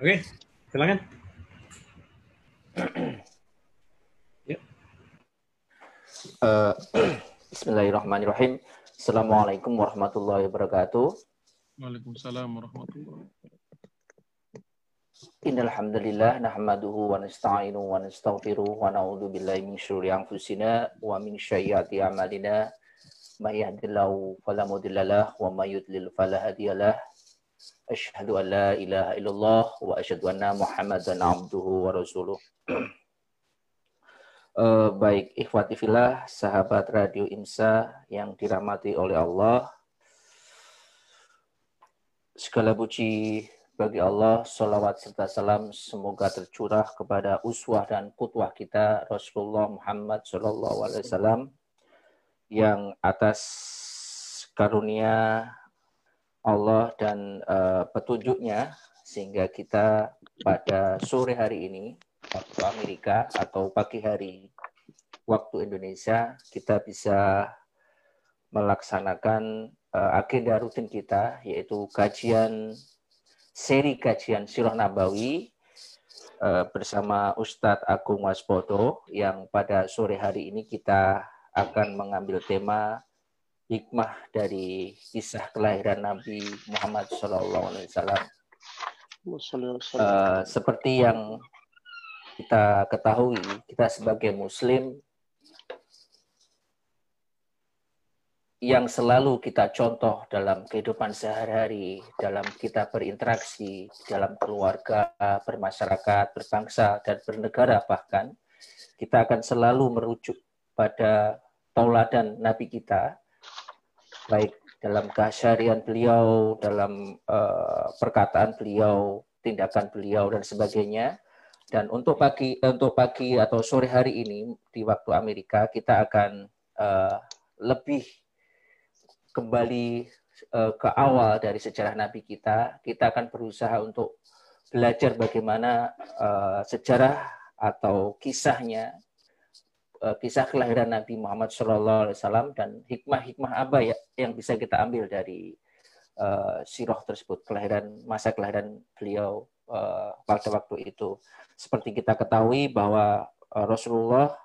Oke, silakan. Uh, Bismillahirrahmanirrahim. Assalamualaikum warahmatullahi wabarakatuh. Waalaikumsalam warahmatullahi wabarakatuh. Innal hamdalillah nahmaduhu wa nasta'inuhu wa nastaghfiruh wa na'udzu billahi min syururi anfusina wa min sayyiati a'malina. May yahdihillahu fala mudhillalah wa may yudlil fala hadiyalah. Asyhadu an la ilaha illallah wa asyhadu anna Muhammadan abduhu wa rasuluh. Uh, baik ikhwati filah sahabat Radio Imsa yang dirahmati oleh Allah. Segala puji bagi Allah, salawat serta salam semoga tercurah kepada uswah dan kutwah kita Rasulullah Muhammad Sallallahu Alaihi Wasallam yang atas karunia Allah dan uh, petunjuknya sehingga kita pada sore hari ini waktu Amerika atau pagi hari waktu Indonesia kita bisa melaksanakan uh, agenda rutin kita yaitu kajian seri kajian Sirah Nabawi uh, bersama Ustadz Agung Waspodo yang pada sore hari ini kita akan mengambil tema hikmah dari kisah kelahiran Nabi Muhammad SAW. Uh, seperti yang kita ketahui, kita sebagai Muslim yang selalu kita contoh dalam kehidupan sehari-hari, dalam kita berinteraksi, dalam keluarga, bermasyarakat, berbangsa, dan bernegara bahkan, kita akan selalu merujuk pada tauladan Nabi kita, baik dalam keseharian beliau, dalam uh, perkataan beliau, tindakan beliau, dan sebagainya. Dan untuk pagi untuk pagi atau sore hari ini di waktu Amerika kita akan uh, lebih kembali uh, ke awal dari sejarah Nabi kita, kita akan berusaha untuk belajar bagaimana uh, sejarah atau kisahnya, kisah kelahiran Nabi Muhammad SAW dan hikmah-hikmah apa ya yang bisa kita ambil dari uh, sirah tersebut, kelahiran masa kelahiran beliau uh, pada waktu itu. Seperti kita ketahui bahwa uh, Rasulullah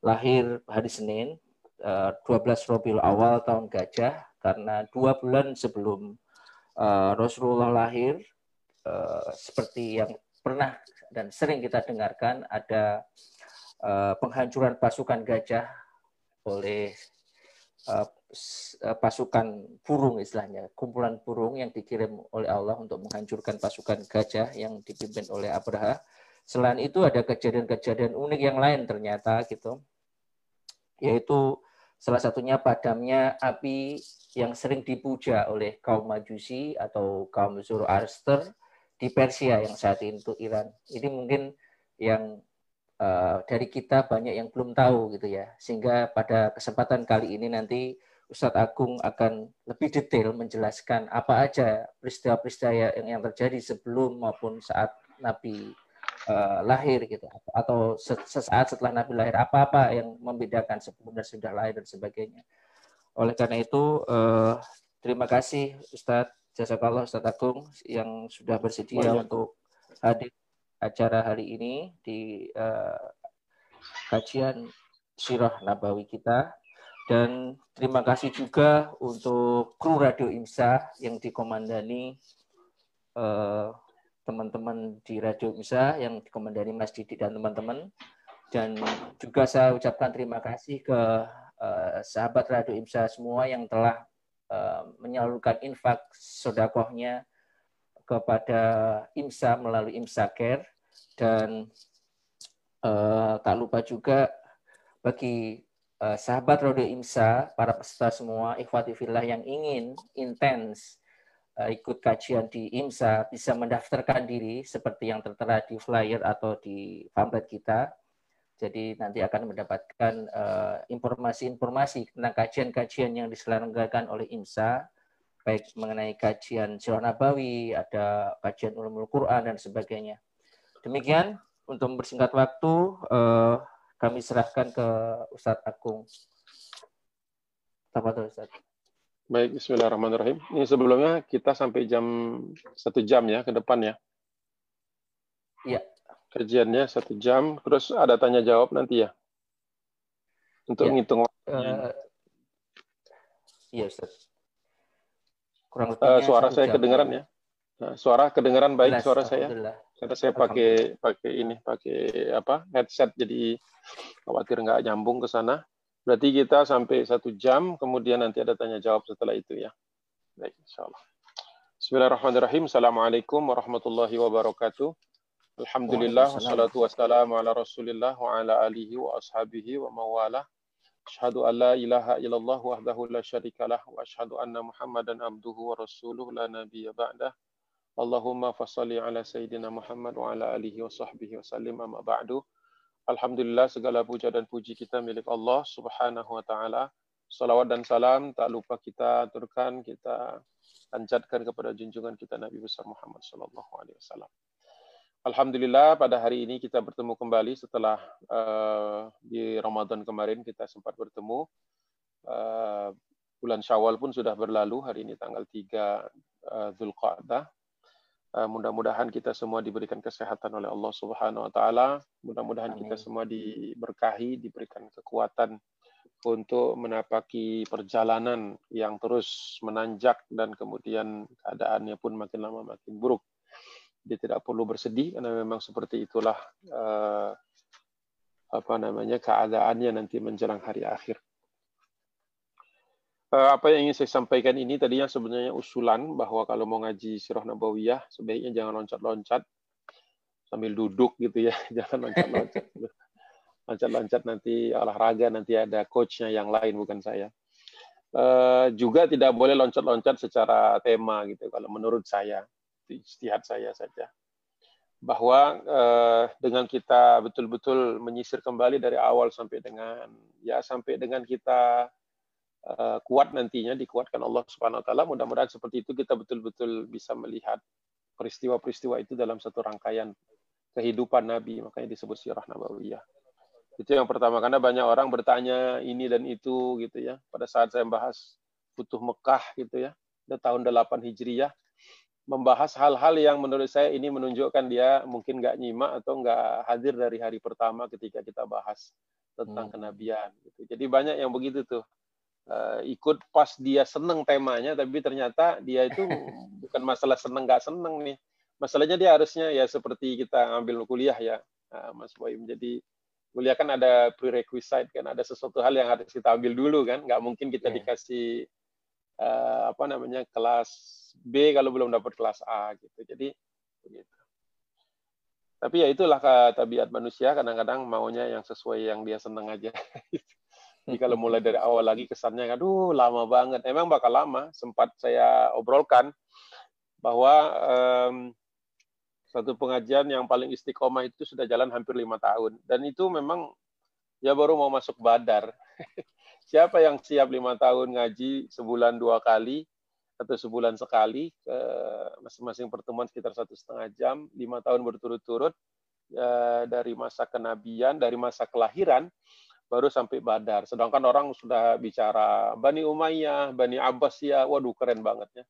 lahir hari Senin 12 eh, Robiul Awal tahun gajah karena dua bulan sebelum uh, Rasulullah lahir uh, seperti yang pernah dan sering kita dengarkan ada uh, penghancuran pasukan gajah oleh uh, pasukan burung istilahnya kumpulan burung yang dikirim oleh Allah untuk menghancurkan pasukan gajah yang dipimpin oleh Abraha. Selain itu ada kejadian-kejadian unik yang lain ternyata gitu yaitu Salah satunya padamnya api yang sering dipuja oleh kaum Majusi atau kaum Zoroaster di Persia yang saat itu Iran. Ini mungkin yang uh, dari kita banyak yang belum tahu gitu ya. Sehingga pada kesempatan kali ini nanti Ustadz Agung akan lebih detail menjelaskan apa aja peristiwa-peristiwa yang, yang terjadi sebelum maupun saat Nabi uh, lahir gitu atau sesaat setelah Nabi lahir apa-apa yang membedakan sebelum dan sudah lahir dan sebagainya. Oleh karena itu uh, terima kasih Ustadz Jazakallah Ustadz Agung yang sudah bersedia Banyak. untuk hadir acara hari ini di uh, kajian Sirah Nabawi kita dan terima kasih juga untuk kru Radio Imsa yang dikomandani uh, teman-teman di Radio Bisa yang dikomandani Mas Didi dan teman-teman. Dan juga saya ucapkan terima kasih ke uh, sahabat Radio Imsa semua yang telah uh, menyalurkan infak sodakohnya kepada IMSA melalui IMSA Care. Dan uh, tak lupa juga bagi uh, sahabat Radio IMSA, para peserta semua, ikhwati fillah yang ingin intens uh, ikut kajian di IMSA bisa mendaftarkan diri seperti yang tertera di flyer atau di pamflet kita. Jadi nanti akan mendapatkan eh, informasi-informasi uh, tentang kajian-kajian yang diselenggarakan oleh IMSA, baik mengenai kajian Sirah Nabawi, ada kajian ulumul Quran dan sebagainya. Demikian untuk mempersingkat waktu, uh, kami serahkan ke Ustadz Agung. Tafadhol Ustadz. Baik, Bismillahirrahmanirrahim. Ini sebelumnya kita sampai jam satu jam ya ke depan ya. Iya. Kajiannya satu jam, terus ada tanya jawab nanti ya? Untuk ya. ngitung uh, Iya, Ustaz. Kurang uh, suara saya jam. kedengaran ya? Nah, suara kedengaran baik Jelas, suara saya? Karena saya pakai pakai ini, pakai apa headset, jadi khawatir nggak nyambung ke sana. Berarti kita sampai satu jam, kemudian nanti ada tanya jawab setelah itu ya. Baik, insya Allah. Bismillahirrahmanirrahim. Assalamualaikum warahmatullahi wabarakatuh. Alhamdulillah wassalatu wassalamu ala Rasulillah wa ala alihi wa ashabihi wa mawalah. Asyhadu an la ilaha illallah wahdahu la syarikalah wa asyhadu anna Muhammadan abduhu wa rasuluh la nabiyya ba'dah. Allahumma fassalli ala sayyidina Muhammad wa ala alihi wa sahbihi wa sallim amma. Alhamdulillah segala puja dan puji kita milik Allah Subhanahu wa taala. Salawat dan salam tak lupa kita aturkan, kita panjatkan kepada junjungan kita Nabi besar Muhammad sallallahu alaihi wasallam. Alhamdulillah pada hari ini kita bertemu kembali setelah uh, di Ramadan kemarin kita sempat bertemu. Uh, bulan Syawal pun sudah berlalu, hari ini tanggal 3 uh, Zulqa'dah. Uh, mudah-mudahan kita semua diberikan kesehatan oleh Allah Subhanahu wa taala. Mudah-mudahan kita semua diberkahi, diberikan kekuatan untuk menapaki perjalanan yang terus menanjak dan kemudian keadaannya pun makin lama makin buruk dia tidak perlu bersedih karena memang seperti itulah uh, apa namanya keadaannya nanti menjelang hari akhir. Uh, apa yang ingin saya sampaikan ini tadinya sebenarnya usulan bahwa kalau mau ngaji sirah nabawiyah sebaiknya jangan loncat-loncat sambil duduk gitu ya, jangan loncat-loncat. loncat-loncat nanti olahraga nanti ada coachnya yang lain bukan saya. Uh, juga tidak boleh loncat-loncat secara tema gitu kalau menurut saya istihad saya saja. Bahwa eh, dengan kita betul-betul menyisir kembali dari awal sampai dengan ya sampai dengan kita eh, kuat nantinya dikuatkan Allah Subhanahu wa taala mudah-mudahan seperti itu kita betul-betul bisa melihat peristiwa-peristiwa itu dalam satu rangkaian kehidupan Nabi makanya disebut sirah nabawiyah. Itu yang pertama karena banyak orang bertanya ini dan itu gitu ya. Pada saat saya membahas Futuh Mekah gitu ya tahun 8 Hijriyah membahas hal-hal yang menurut saya ini menunjukkan dia mungkin nggak nyimak atau nggak hadir dari hari pertama ketika kita bahas tentang hmm. kenabian. Gitu. Jadi banyak yang begitu tuh uh, ikut pas dia seneng temanya, tapi ternyata dia itu bukan masalah seneng nggak seneng nih. Masalahnya dia harusnya ya seperti kita ambil kuliah ya, uh, Mas Boy. Jadi kuliah kan ada prerequisite kan, ada sesuatu hal yang harus kita ambil dulu kan. Nggak mungkin kita yeah. dikasih uh, apa namanya kelas B kalau belum dapat kelas A gitu. Jadi begitu. Tapi ya itulah tabiat manusia kadang-kadang maunya yang sesuai yang dia senang aja. Jadi kalau mulai dari awal lagi kesannya aduh lama banget. Emang bakal lama. Sempat saya obrolkan bahwa um, satu pengajian yang paling istiqomah itu sudah jalan hampir lima tahun dan itu memang ya baru mau masuk badar. Siapa yang siap lima tahun ngaji sebulan dua kali atau sebulan sekali ke masing-masing pertemuan sekitar satu setengah jam, lima tahun berturut-turut ya, dari masa kenabian, dari masa kelahiran baru sampai Badar. Sedangkan orang sudah bicara Bani Umayyah, Bani Abbas ya, waduh keren banget ya.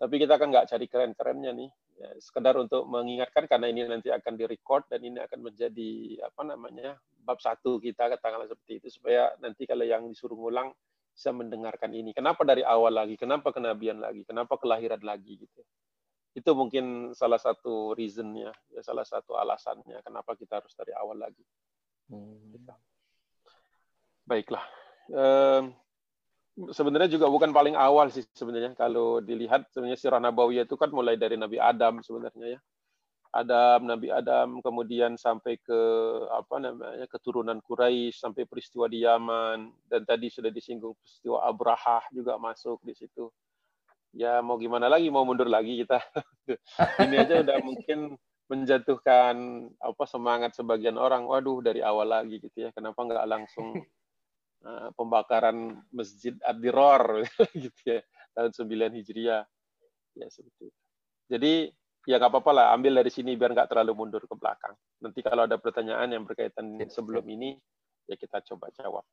Tapi kita kan nggak cari keren-kerennya nih, ya, sekedar untuk mengingatkan karena ini nanti akan direcord dan ini akan menjadi apa namanya bab satu kita katakanlah seperti itu supaya nanti kalau yang disuruh ngulang bisa mendengarkan ini. Kenapa dari awal lagi? Kenapa kenabian lagi? Kenapa kelahiran lagi gitu? Itu mungkin salah satu reasonnya, ya salah satu alasannya kenapa kita harus dari awal lagi. Hmm. Baiklah. Ehm, sebenarnya juga bukan paling awal sih sebenarnya kalau dilihat sebenarnya sirah nabawiyah itu kan mulai dari Nabi Adam sebenarnya ya. Adam, Nabi Adam, kemudian sampai ke apa namanya keturunan Quraisy, sampai peristiwa di Yaman, dan tadi sudah disinggung peristiwa Abraha juga masuk di situ. Ya mau gimana lagi, mau mundur lagi kita. Ini aja udah mungkin menjatuhkan apa semangat sebagian orang. Waduh dari awal lagi gitu ya. Kenapa nggak langsung pembakaran masjid Ad-Diror gitu ya tahun 9 Hijriah. Ya seperti itu. Jadi ya nggak apa-apa lah ambil dari sini biar nggak terlalu mundur ke belakang. Nanti kalau ada pertanyaan yang berkaitan sebelum ini ya kita coba jawab.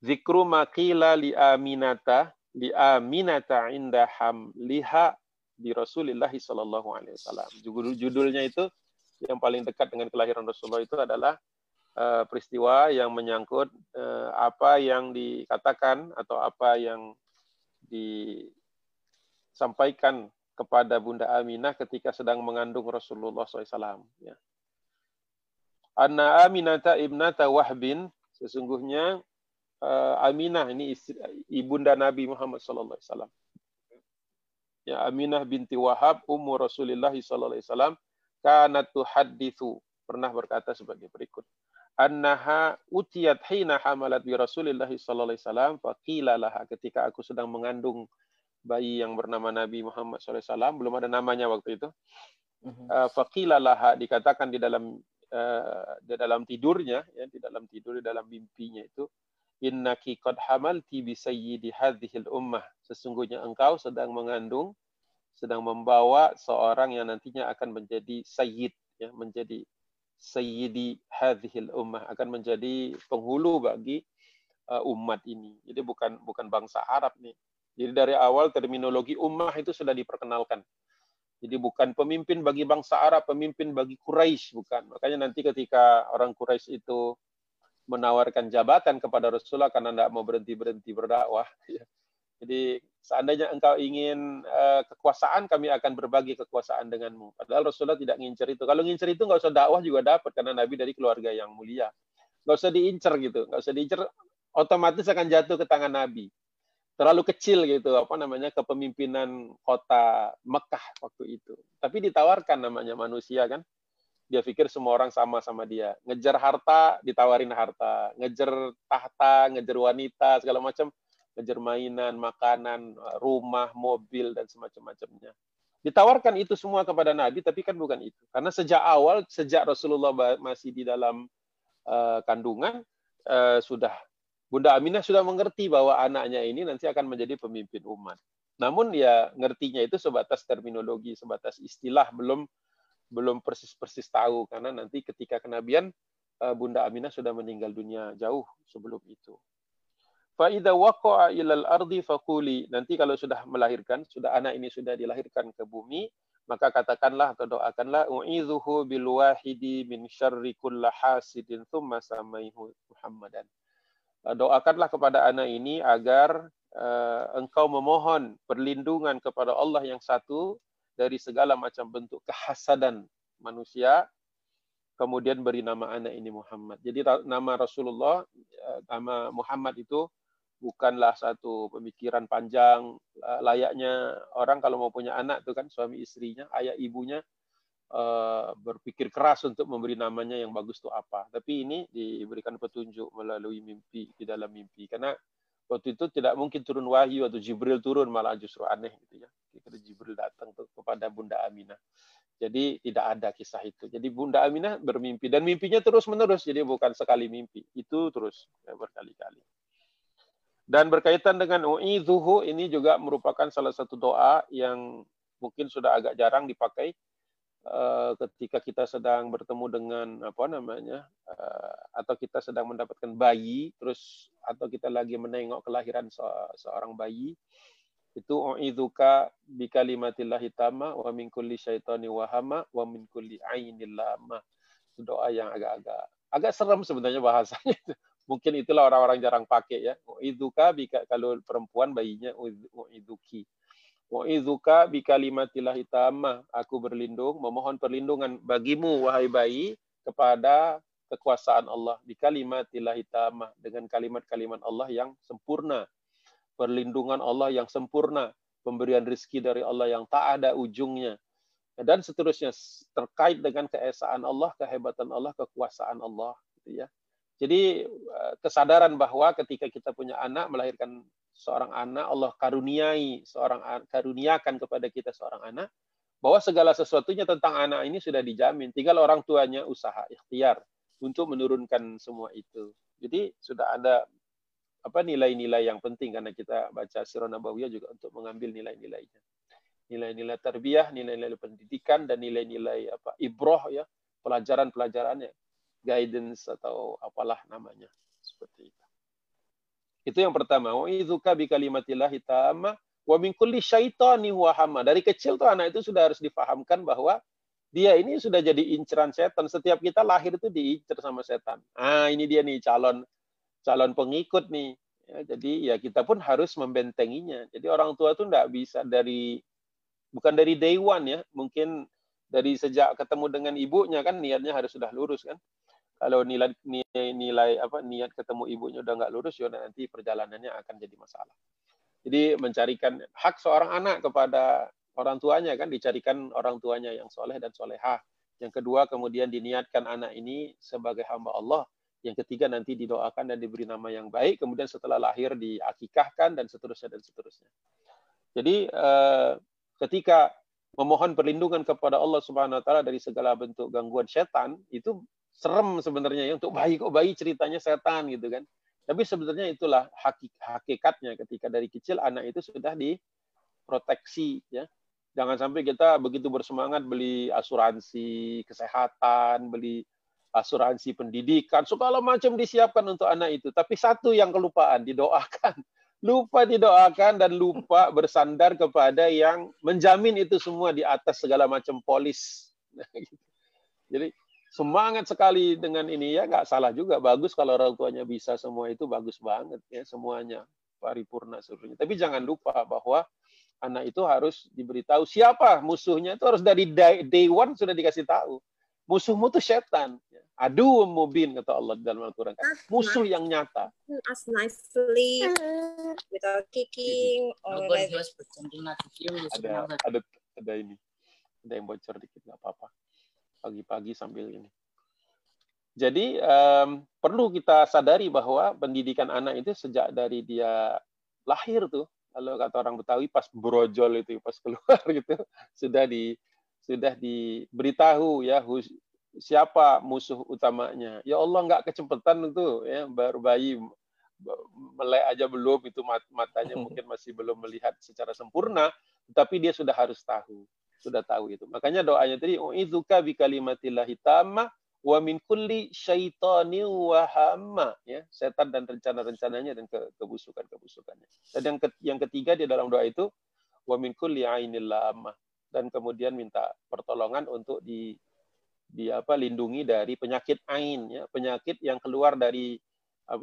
Zikru makila li aminata li aminata inda liha di Rasulullah sallallahu alaihi wasallam. Judulnya itu yang paling dekat dengan kelahiran Rasulullah itu adalah peristiwa yang menyangkut uh, apa yang dikatakan atau apa yang disampaikan kepada Bunda Aminah ketika sedang mengandung Rasulullah SAW. Ya. Anna Aminata ibnata Wahbin, sesungguhnya uh, Aminah ini istri, ibunda Nabi Muhammad SAW. Ya, Aminah binti Wahab, ummu Rasulullah SAW, kanat tuhadithu, pernah berkata sebagai berikut. Annaha utiyat hina hamalat bi Rasulillah sallallahu alaihi wasallam faqila laha ketika aku sedang mengandung bayi yang bernama Nabi Muhammad SAW, belum ada namanya waktu itu. Uh, faqila laha dikatakan di dalam uh, di dalam tidurnya ya di dalam tidur di dalam mimpinya itu innaki qad hamalti bi sayyidi hadhil ummah sesungguhnya engkau sedang mengandung sedang membawa seorang yang nantinya akan menjadi sayyid ya menjadi sayyidi hadhil ummah akan menjadi penghulu bagi uh, umat ini. Jadi bukan bukan bangsa Arab nih. Jadi dari awal terminologi ummah itu sudah diperkenalkan. Jadi bukan pemimpin bagi bangsa Arab pemimpin bagi Quraisy bukan. Makanya nanti ketika orang Quraisy itu menawarkan jabatan kepada Rasulullah karena tidak mau berhenti berhenti berdakwah. Jadi seandainya engkau ingin uh, kekuasaan, kami akan berbagi kekuasaan denganmu. Padahal Rasulullah tidak ngincer itu. Kalau ngincer itu nggak usah dakwah juga dapat karena Nabi dari keluarga yang mulia. Nggak usah diincer gitu, nggak usah diincer, otomatis akan jatuh ke tangan Nabi. Terlalu kecil gitu, apa namanya kepemimpinan kota Mekah waktu itu. Tapi ditawarkan namanya manusia kan dia pikir semua orang sama sama dia. Ngejar harta, ditawarin harta. Ngejar tahta, ngejar wanita, segala macam. Ngejar mainan, makanan, rumah, mobil, dan semacam-macamnya. Ditawarkan itu semua kepada Nabi, tapi kan bukan itu. Karena sejak awal, sejak Rasulullah masih di dalam uh, kandungan, uh, sudah Bunda Aminah sudah mengerti bahwa anaknya ini nanti akan menjadi pemimpin umat. Namun ya ngertinya itu sebatas terminologi, sebatas istilah, belum belum persis-persis tahu karena nanti ketika kenabian eh, Bunda Aminah sudah meninggal dunia jauh sebelum itu. Faida waqa'a ilal ardi fakuli. Nanti kalau sudah melahirkan, sudah anak ini sudah dilahirkan ke bumi, maka katakanlah atau doakanlah u'idzuhu bil wahidi min syarri hasidin thumma samaihu Muhammadan. Eh, doakanlah kepada anak ini agar uh, engkau memohon perlindungan kepada Allah yang satu dari segala macam bentuk kehasadan manusia, kemudian beri nama anak ini Muhammad. Jadi nama Rasulullah, eh, nama Muhammad itu bukanlah satu pemikiran panjang layaknya orang kalau mau punya anak itu kan suami istrinya, ayah ibunya eh, berpikir keras untuk memberi namanya yang bagus itu apa. Tapi ini diberikan petunjuk melalui mimpi di dalam mimpi karena waktu itu tidak mungkin turun wahyu atau Jibril turun malah justru aneh gitu ya ketika Jibril datang tuh kepada Bunda Aminah. Jadi tidak ada kisah itu. Jadi Bunda Aminah bermimpi dan mimpinya terus menerus. Jadi bukan sekali mimpi, itu terus ya, berkali-kali. Dan berkaitan dengan u'idhuhu ini juga merupakan salah satu doa yang mungkin sudah agak jarang dipakai uh, ketika kita sedang bertemu dengan apa namanya uh, atau kita sedang mendapatkan bayi terus atau kita lagi menengok kelahiran se seorang bayi itu u'idzuka bi kalimatillahi tama wa min kulli syaitani wahama wa min kulli ainil lama. Itu doa yang agak-agak agak serem sebenarnya bahasanya. Mungkin itulah orang-orang jarang pakai ya. U'idzuka kalau perempuan bayinya u'idzuki. U'idzuka bi kalimatillahi tama. Aku berlindung, memohon perlindungan bagimu wahai bayi kepada kekuasaan Allah di kalimatillahi tama dengan kalimat-kalimat Allah yang sempurna perlindungan Allah yang sempurna, pemberian rezeki dari Allah yang tak ada ujungnya, dan seterusnya terkait dengan keesaan Allah, kehebatan Allah, kekuasaan Allah. Gitu ya. Jadi eh, kesadaran bahwa ketika kita punya anak, melahirkan seorang anak, Allah karuniai seorang karuniakan kepada kita seorang anak, bahwa segala sesuatunya tentang anak ini sudah dijamin. Tinggal orang tuanya usaha ikhtiar untuk menurunkan semua itu. Jadi sudah ada apa nilai-nilai yang penting karena kita baca Sirah Nabawiyah juga untuk mengambil nilai-nilainya. Nilai-nilai tarbiyah, nilai-nilai pendidikan dan nilai-nilai apa ibroh ya, pelajaran-pelajarannya, guidance atau apalah namanya seperti itu. Itu yang pertama. Wa idzuka bi kalimatillahi tamma Wa min kulli syaitani wahama. Dari kecil tuh anak itu sudah harus difahamkan bahwa dia ini sudah jadi inceran setan. Setiap kita lahir itu diincer sama setan. Ah, ini dia nih calon calon pengikut nih. Ya, jadi ya kita pun harus membentenginya. Jadi orang tua tuh enggak bisa dari bukan dari day one ya, mungkin dari sejak ketemu dengan ibunya kan niatnya harus sudah lurus kan. Kalau nilai nilai, nilai apa niat ketemu ibunya udah nggak lurus ya nanti perjalanannya akan jadi masalah. Jadi mencarikan hak seorang anak kepada orang tuanya kan dicarikan orang tuanya yang soleh dan solehah. Yang kedua kemudian diniatkan anak ini sebagai hamba Allah. Yang ketiga nanti didoakan dan diberi nama yang baik. Kemudian setelah lahir diakikahkan dan seterusnya dan seterusnya. Jadi eh, ketika memohon perlindungan kepada Allah Subhanahu wa taala dari segala bentuk gangguan setan itu serem sebenarnya ya untuk bayi kok bayi ceritanya setan gitu kan. Tapi sebenarnya itulah hakikatnya ketika dari kecil anak itu sudah diproteksi ya. Jangan sampai kita begitu bersemangat beli asuransi kesehatan, beli asuransi pendidikan, segala macam disiapkan untuk anak itu. Tapi satu yang kelupaan, didoakan. Lupa didoakan dan lupa bersandar kepada yang menjamin itu semua di atas segala macam polis. Jadi semangat sekali dengan ini ya. Nggak salah juga. Bagus kalau orang tuanya bisa semua itu. Bagus banget ya semuanya. Paripurna seluruhnya tapi jangan lupa bahwa anak itu harus diberitahu siapa musuhnya itu harus dari day, day one sudah dikasih tahu. Musuhmu tuh setan. Adu mubin kata Allah dalam Al-Quran. Musuh yang nyata. As nicely without kicking or like... ada ada ada ini. Ada yang bocor dikit nggak apa-apa pagi-pagi sambil ini. Jadi um, perlu kita sadari bahwa pendidikan anak itu sejak dari dia lahir tuh, kalau kata orang Betawi pas brojol itu, pas keluar gitu, sudah di sudah diberitahu ya siapa musuh utamanya. Ya Allah nggak kecepatan itu ya baru bayi melek aja belum itu matanya mungkin masih belum melihat secara sempurna, tapi dia sudah harus tahu sudah tahu itu. Makanya doanya tadi uidzuka bi kalimatillahi tamma wa min kulli syaitani wa hamma ya, setan dan rencana-rencananya dan ke kebusukan-kebusukannya. Dan yang yang ketiga di dalam doa itu wa min kulli ainil lamah dan kemudian minta pertolongan untuk di di apa lindungi dari penyakit ain ya, penyakit yang keluar dari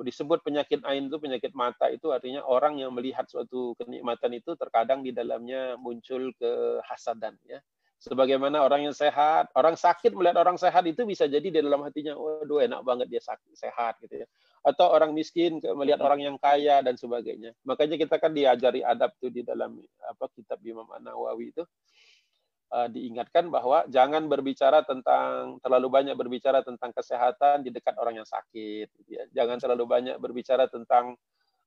disebut penyakit ain itu penyakit mata itu artinya orang yang melihat suatu kenikmatan itu terkadang di dalamnya muncul kehasadan ya. Sebagaimana orang yang sehat orang sakit melihat orang sehat itu bisa jadi di dalam hatinya waduh enak banget dia sakit, sehat gitu ya. Atau orang miskin melihat orang yang kaya dan sebagainya. Makanya kita kan diajari adab tuh di dalam apa kitab Imam An Nawawi itu uh, diingatkan bahwa jangan berbicara tentang terlalu banyak berbicara tentang kesehatan di dekat orang yang sakit gitu ya. jangan terlalu banyak berbicara tentang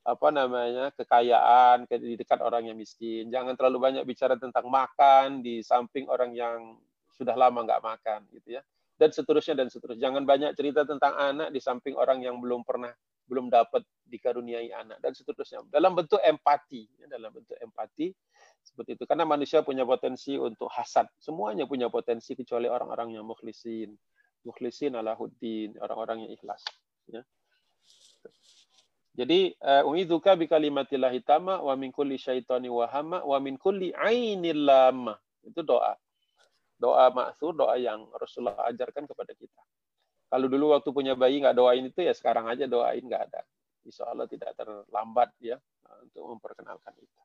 apa namanya kekayaan di dekat orang yang miskin. Jangan terlalu banyak bicara tentang makan di samping orang yang sudah lama nggak makan gitu ya. Dan seterusnya dan seterusnya. Jangan banyak cerita tentang anak di samping orang yang belum pernah belum dapat dikaruniai anak dan seterusnya. Dalam bentuk empati ya, dalam bentuk empati seperti itu. Karena manusia punya potensi untuk hasad. Semuanya punya potensi kecuali orang-orang yang mukhlisin. Mukhlisin alahuddin orang-orang yang ikhlas ya. Jadi uh, uidzuka bi kalimatillahi tama wa min kulli syaitani wahama wa min kulli ainil lama itu doa. Doa maksud doa yang Rasulullah ajarkan kepada kita. Kalau dulu waktu punya bayi nggak doain itu ya sekarang aja doain nggak ada. Insya Allah tidak terlambat ya untuk memperkenalkan itu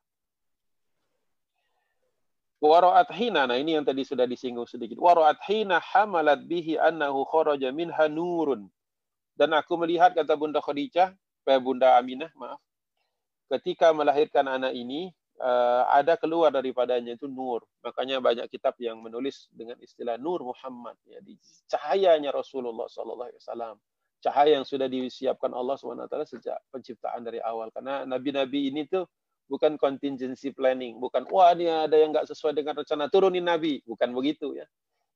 Waro'at hina, nah ini yang tadi sudah disinggung sedikit. Waro'at hina hamalat bihi annahu kharaja minha nurun. Dan aku melihat, kata Bunda Khadijah, eh, Bunda Aminah, maaf, ketika melahirkan anak ini, uh, ada keluar daripadanya itu nur. Makanya banyak kitab yang menulis dengan istilah nur Muhammad. Ya, di cahayanya Rasulullah SAW. Cahaya yang sudah disiapkan Allah SWT sejak penciptaan dari awal. Karena nabi-nabi ini tuh bukan contingency planning, bukan wah ini ada yang nggak sesuai dengan rencana turunin nabi, bukan begitu ya.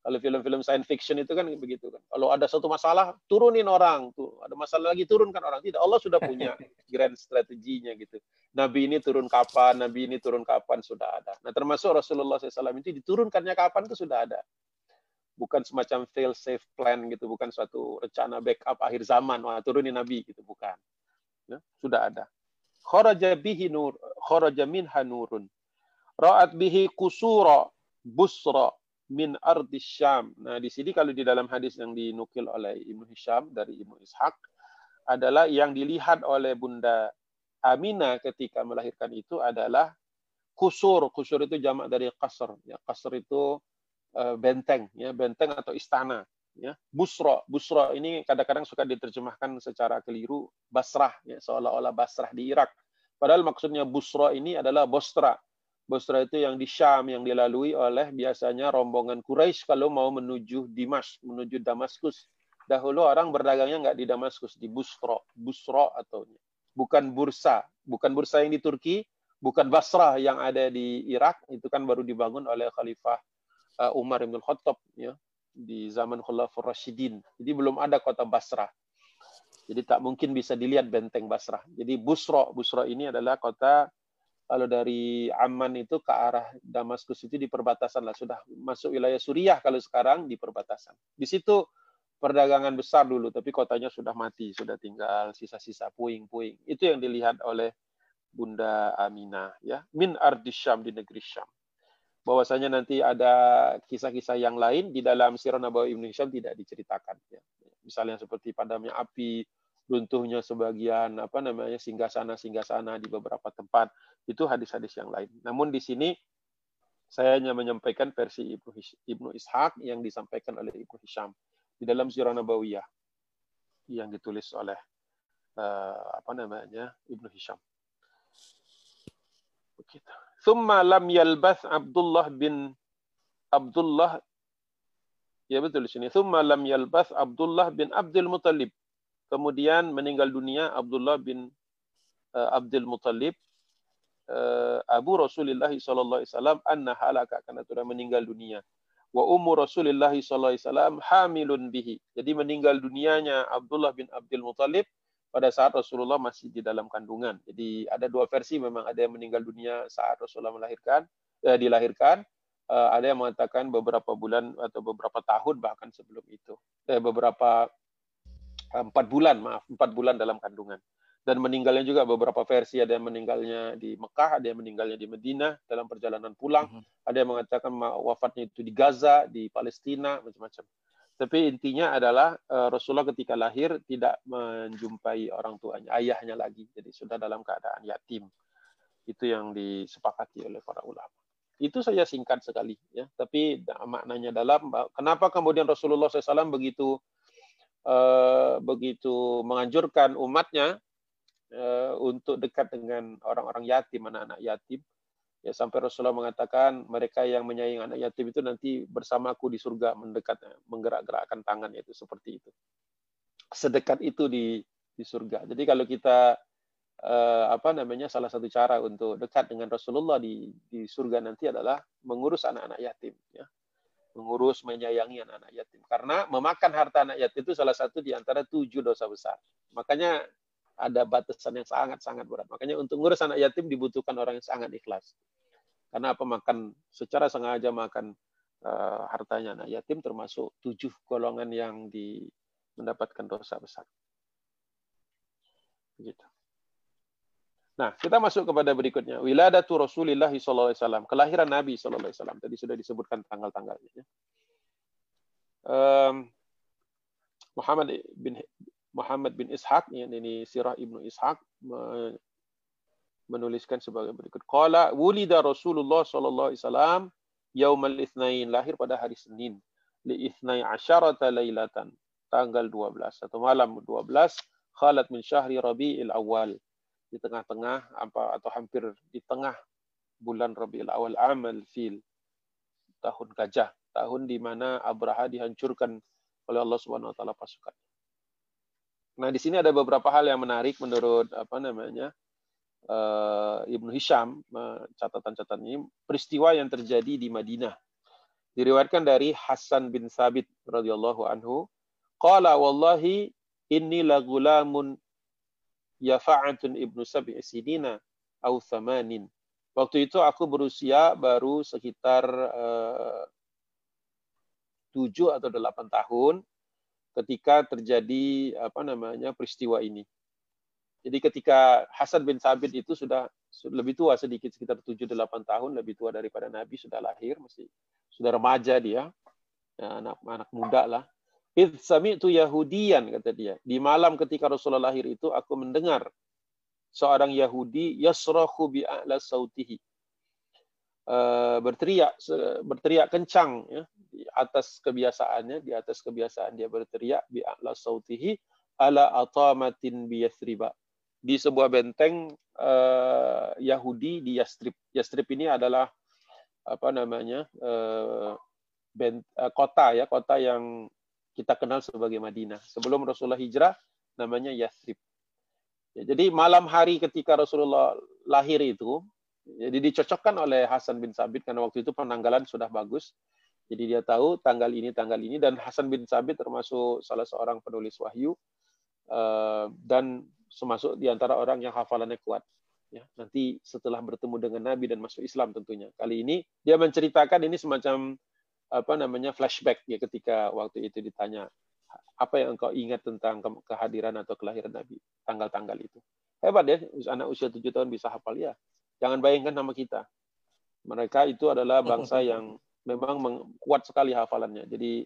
Kalau film-film science fiction itu kan begitu kan. Kalau ada satu masalah, turunin orang. Tuh, ada masalah lagi, turunkan orang. Tidak, Allah sudah punya grand strateginya gitu. Nabi ini turun kapan, Nabi ini turun kapan, sudah ada. Nah, termasuk Rasulullah SAW itu diturunkannya kapan itu sudah ada. Bukan semacam fail safe plan gitu, bukan suatu rencana backup akhir zaman, wah turunin Nabi gitu, bukan. Ya, sudah ada kharaja bihi nur kharaja minha nurun Ra'at bihi kusura busra min ardi Syam. Nah, di sini kalau di dalam hadis yang dinukil oleh Ibnu Hisham dari Ibnu Ishaq adalah yang dilihat oleh Bunda Aminah ketika melahirkan itu adalah kusur. Kusur itu jamak dari kasr. Ya, kasr itu uh, benteng, ya, benteng atau istana. Ya, busra, busra ini kadang-kadang suka diterjemahkan secara keliru Basrah, ya, seolah-olah Basrah di Irak. Padahal maksudnya busra ini adalah Bostra, Bosra itu yang di Syam yang dilalui oleh biasanya rombongan Quraisy kalau mau menuju Dimas, menuju Damaskus. Dahulu orang berdagangnya nggak di Damaskus, di Busro, Busro atau bukan Bursa, bukan Bursa yang di Turki, bukan Basrah yang ada di Irak, itu kan baru dibangun oleh Khalifah uh, Umar bin Khattab ya di zaman Khulafaur Rashidin. Jadi belum ada kota Basrah. Jadi tak mungkin bisa dilihat benteng Basrah. Jadi Busro, Busro ini adalah kota kalau dari Amman itu ke arah Damaskus itu di perbatasan lah sudah masuk wilayah Suriah kalau sekarang di perbatasan. Di situ perdagangan besar dulu tapi kotanya sudah mati, sudah tinggal sisa-sisa puing-puing. Itu yang dilihat oleh Bunda Aminah ya, min ardi Syam di negeri Syam. Bahwasanya nanti ada kisah-kisah yang lain di dalam Sirah Nabawi Ibnu Hisham tidak diceritakan ya. Misalnya seperti padamnya api, runtuhnya sebagian apa namanya singgasana singgasana di beberapa tempat itu hadis-hadis yang lain. Namun di sini saya hanya menyampaikan versi Ibnu, Ibnu Ishaq yang disampaikan oleh Ibnu Hisham di dalam Sirah Nabawiyah yang ditulis oleh uh, apa namanya Ibnu Hisham. Begitu. Thumma lam yalbath Abdullah bin Abdullah ya betul di sini. Thumma lam yalbath Abdullah bin Abdul Muttalib Kemudian meninggal dunia Abdullah bin uh, Abdul Muttalib uh, Abu Rasulullah sallallahu alaihi wasallam anna halaka karena sudah meninggal dunia. Wa ummu Rasulullah sallallahu alaihi wasallam hamilun bihi. Jadi meninggal dunianya Abdullah bin Abdul Muttalib pada saat Rasulullah masih di dalam kandungan. Jadi ada dua versi memang ada yang meninggal dunia saat Rasulullah melahirkan eh, dilahirkan, uh, ada yang mengatakan beberapa bulan atau beberapa tahun bahkan sebelum itu. Eh, beberapa empat bulan maaf empat bulan dalam kandungan dan meninggalnya juga beberapa versi ada yang meninggalnya di Mekah ada yang meninggalnya di Medina dalam perjalanan pulang mm-hmm. ada yang mengatakan wafatnya itu di Gaza di Palestina macam-macam tapi intinya adalah eh, Rasulullah ketika lahir tidak menjumpai orang tuanya ayahnya lagi. Jadi sudah dalam keadaan yatim. Itu yang disepakati oleh para ulama. Itu saja singkat sekali ya. Tapi maknanya dalam kenapa kemudian Rasulullah SAW begitu Eh, begitu menganjurkan umatnya uh, untuk dekat dengan orang-orang yatim, anak-anak yatim. Ya sampai Rasulullah mengatakan mereka yang menyayangi anak yatim itu nanti bersamaku di surga mendekat menggerak-gerakkan tangan itu seperti itu. Sedekat itu di di surga. Jadi kalau kita uh, apa namanya salah satu cara untuk dekat dengan Rasulullah di di surga nanti adalah mengurus anak-anak yatim ya mengurus, menyayangi anak-anak yatim. Karena memakan harta anak yatim itu salah satu di antara tujuh dosa besar. Makanya ada batasan yang sangat-sangat berat. Makanya untuk mengurus anak yatim dibutuhkan orang yang sangat ikhlas. Karena apa makan secara sengaja makan uh, hartanya anak yatim termasuk tujuh golongan yang di mendapatkan dosa besar. Begitu. Nah, kita masuk kepada berikutnya. Wiladatu Rasulillah SAW. Kelahiran Nabi SAW. Tadi sudah disebutkan tanggal-tanggalnya. Um, Muhammad bin Muhammad bin Ishaq, ini Sirah Ibnu Ishaq, menuliskan sebagai berikut. Qala wulida Rasulullah sallallahu alaihi wasallam yaumal itsnain lahir pada hari Senin li itsnai asyarata lailatan tanggal 12 atau malam 12 khalat min syahri Rabiul Awal di tengah-tengah apa atau hampir di tengah bulan Rabiul Awal amal fil tahun gajah, tahun di mana Abraha dihancurkan oleh Allah Subhanahu wa taala pasukan. Nah, di sini ada beberapa hal yang menarik menurut apa namanya? Uh, Ibnu Hisham catatan-catatan ini peristiwa yang terjadi di Madinah. Diriwayatkan dari Hasan bin Sabit radhiyallahu anhu, qala wallahi inni lagulamun Yafa'atun ibnu sab'i sinina au thamanin. Waktu itu aku berusia baru sekitar eh, tujuh atau delapan tahun ketika terjadi apa namanya peristiwa ini. Jadi ketika Hasan bin Sabit itu sudah lebih tua sedikit sekitar 7-8 tahun lebih tua daripada Nabi sudah lahir masih sudah remaja dia. Ya, anak anak muda lah. Id sami'tu Yahudian kata dia di malam ketika Rasulullah lahir itu aku mendengar seorang Yahudi yasrahu bi a'la sautihi berteriak berteriak kencang ya di atas kebiasaannya di atas kebiasaan dia berteriak bi a'la sautihi ala atamatin bi Yathriba di sebuah benteng uh, Yahudi di Yastrib. Yastrib ini adalah apa namanya uh, bent, uh, kota ya kota yang kita kenal sebagai Madinah. Sebelum Rasulullah hijrah namanya Yastrib. Ya, jadi malam hari ketika Rasulullah lahir itu, jadi dicocokkan oleh Hasan bin Sabit karena waktu itu penanggalan sudah bagus. Jadi dia tahu tanggal ini tanggal ini dan Hasan bin Sabit termasuk salah seorang penulis wahyu dan termasuk di antara orang yang hafalannya kuat. Ya, nanti setelah bertemu dengan Nabi dan masuk Islam tentunya. Kali ini dia menceritakan ini semacam apa namanya flashback ya ketika waktu itu ditanya apa yang engkau ingat tentang kehadiran atau kelahiran Nabi tanggal-tanggal itu. Hebat ya, anak usia tujuh tahun bisa hafal ya. Jangan bayangkan nama kita. Mereka itu adalah bangsa yang memang kuat sekali hafalannya. Jadi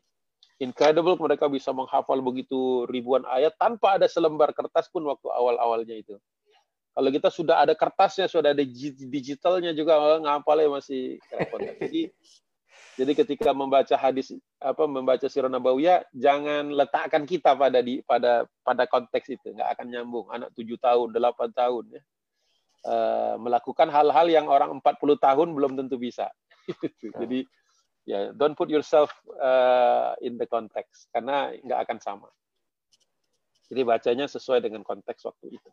incredible mereka bisa menghafal begitu ribuan ayat tanpa ada selembar kertas pun waktu awal-awalnya itu. Kalau kita sudah ada kertasnya, sudah ada digitalnya juga oh, ngapalnya masih repot. Jadi jadi ketika membaca hadis apa membaca sirah nabawiyah jangan letakkan kita pada di pada pada konteks itu, nggak akan nyambung. Anak tujuh tahun, delapan tahun ya. Uh, melakukan hal-hal yang orang 40 tahun belum tentu bisa. Jadi ya don't put yourself uh, in the context karena nggak akan sama. Jadi bacanya sesuai dengan konteks waktu itu.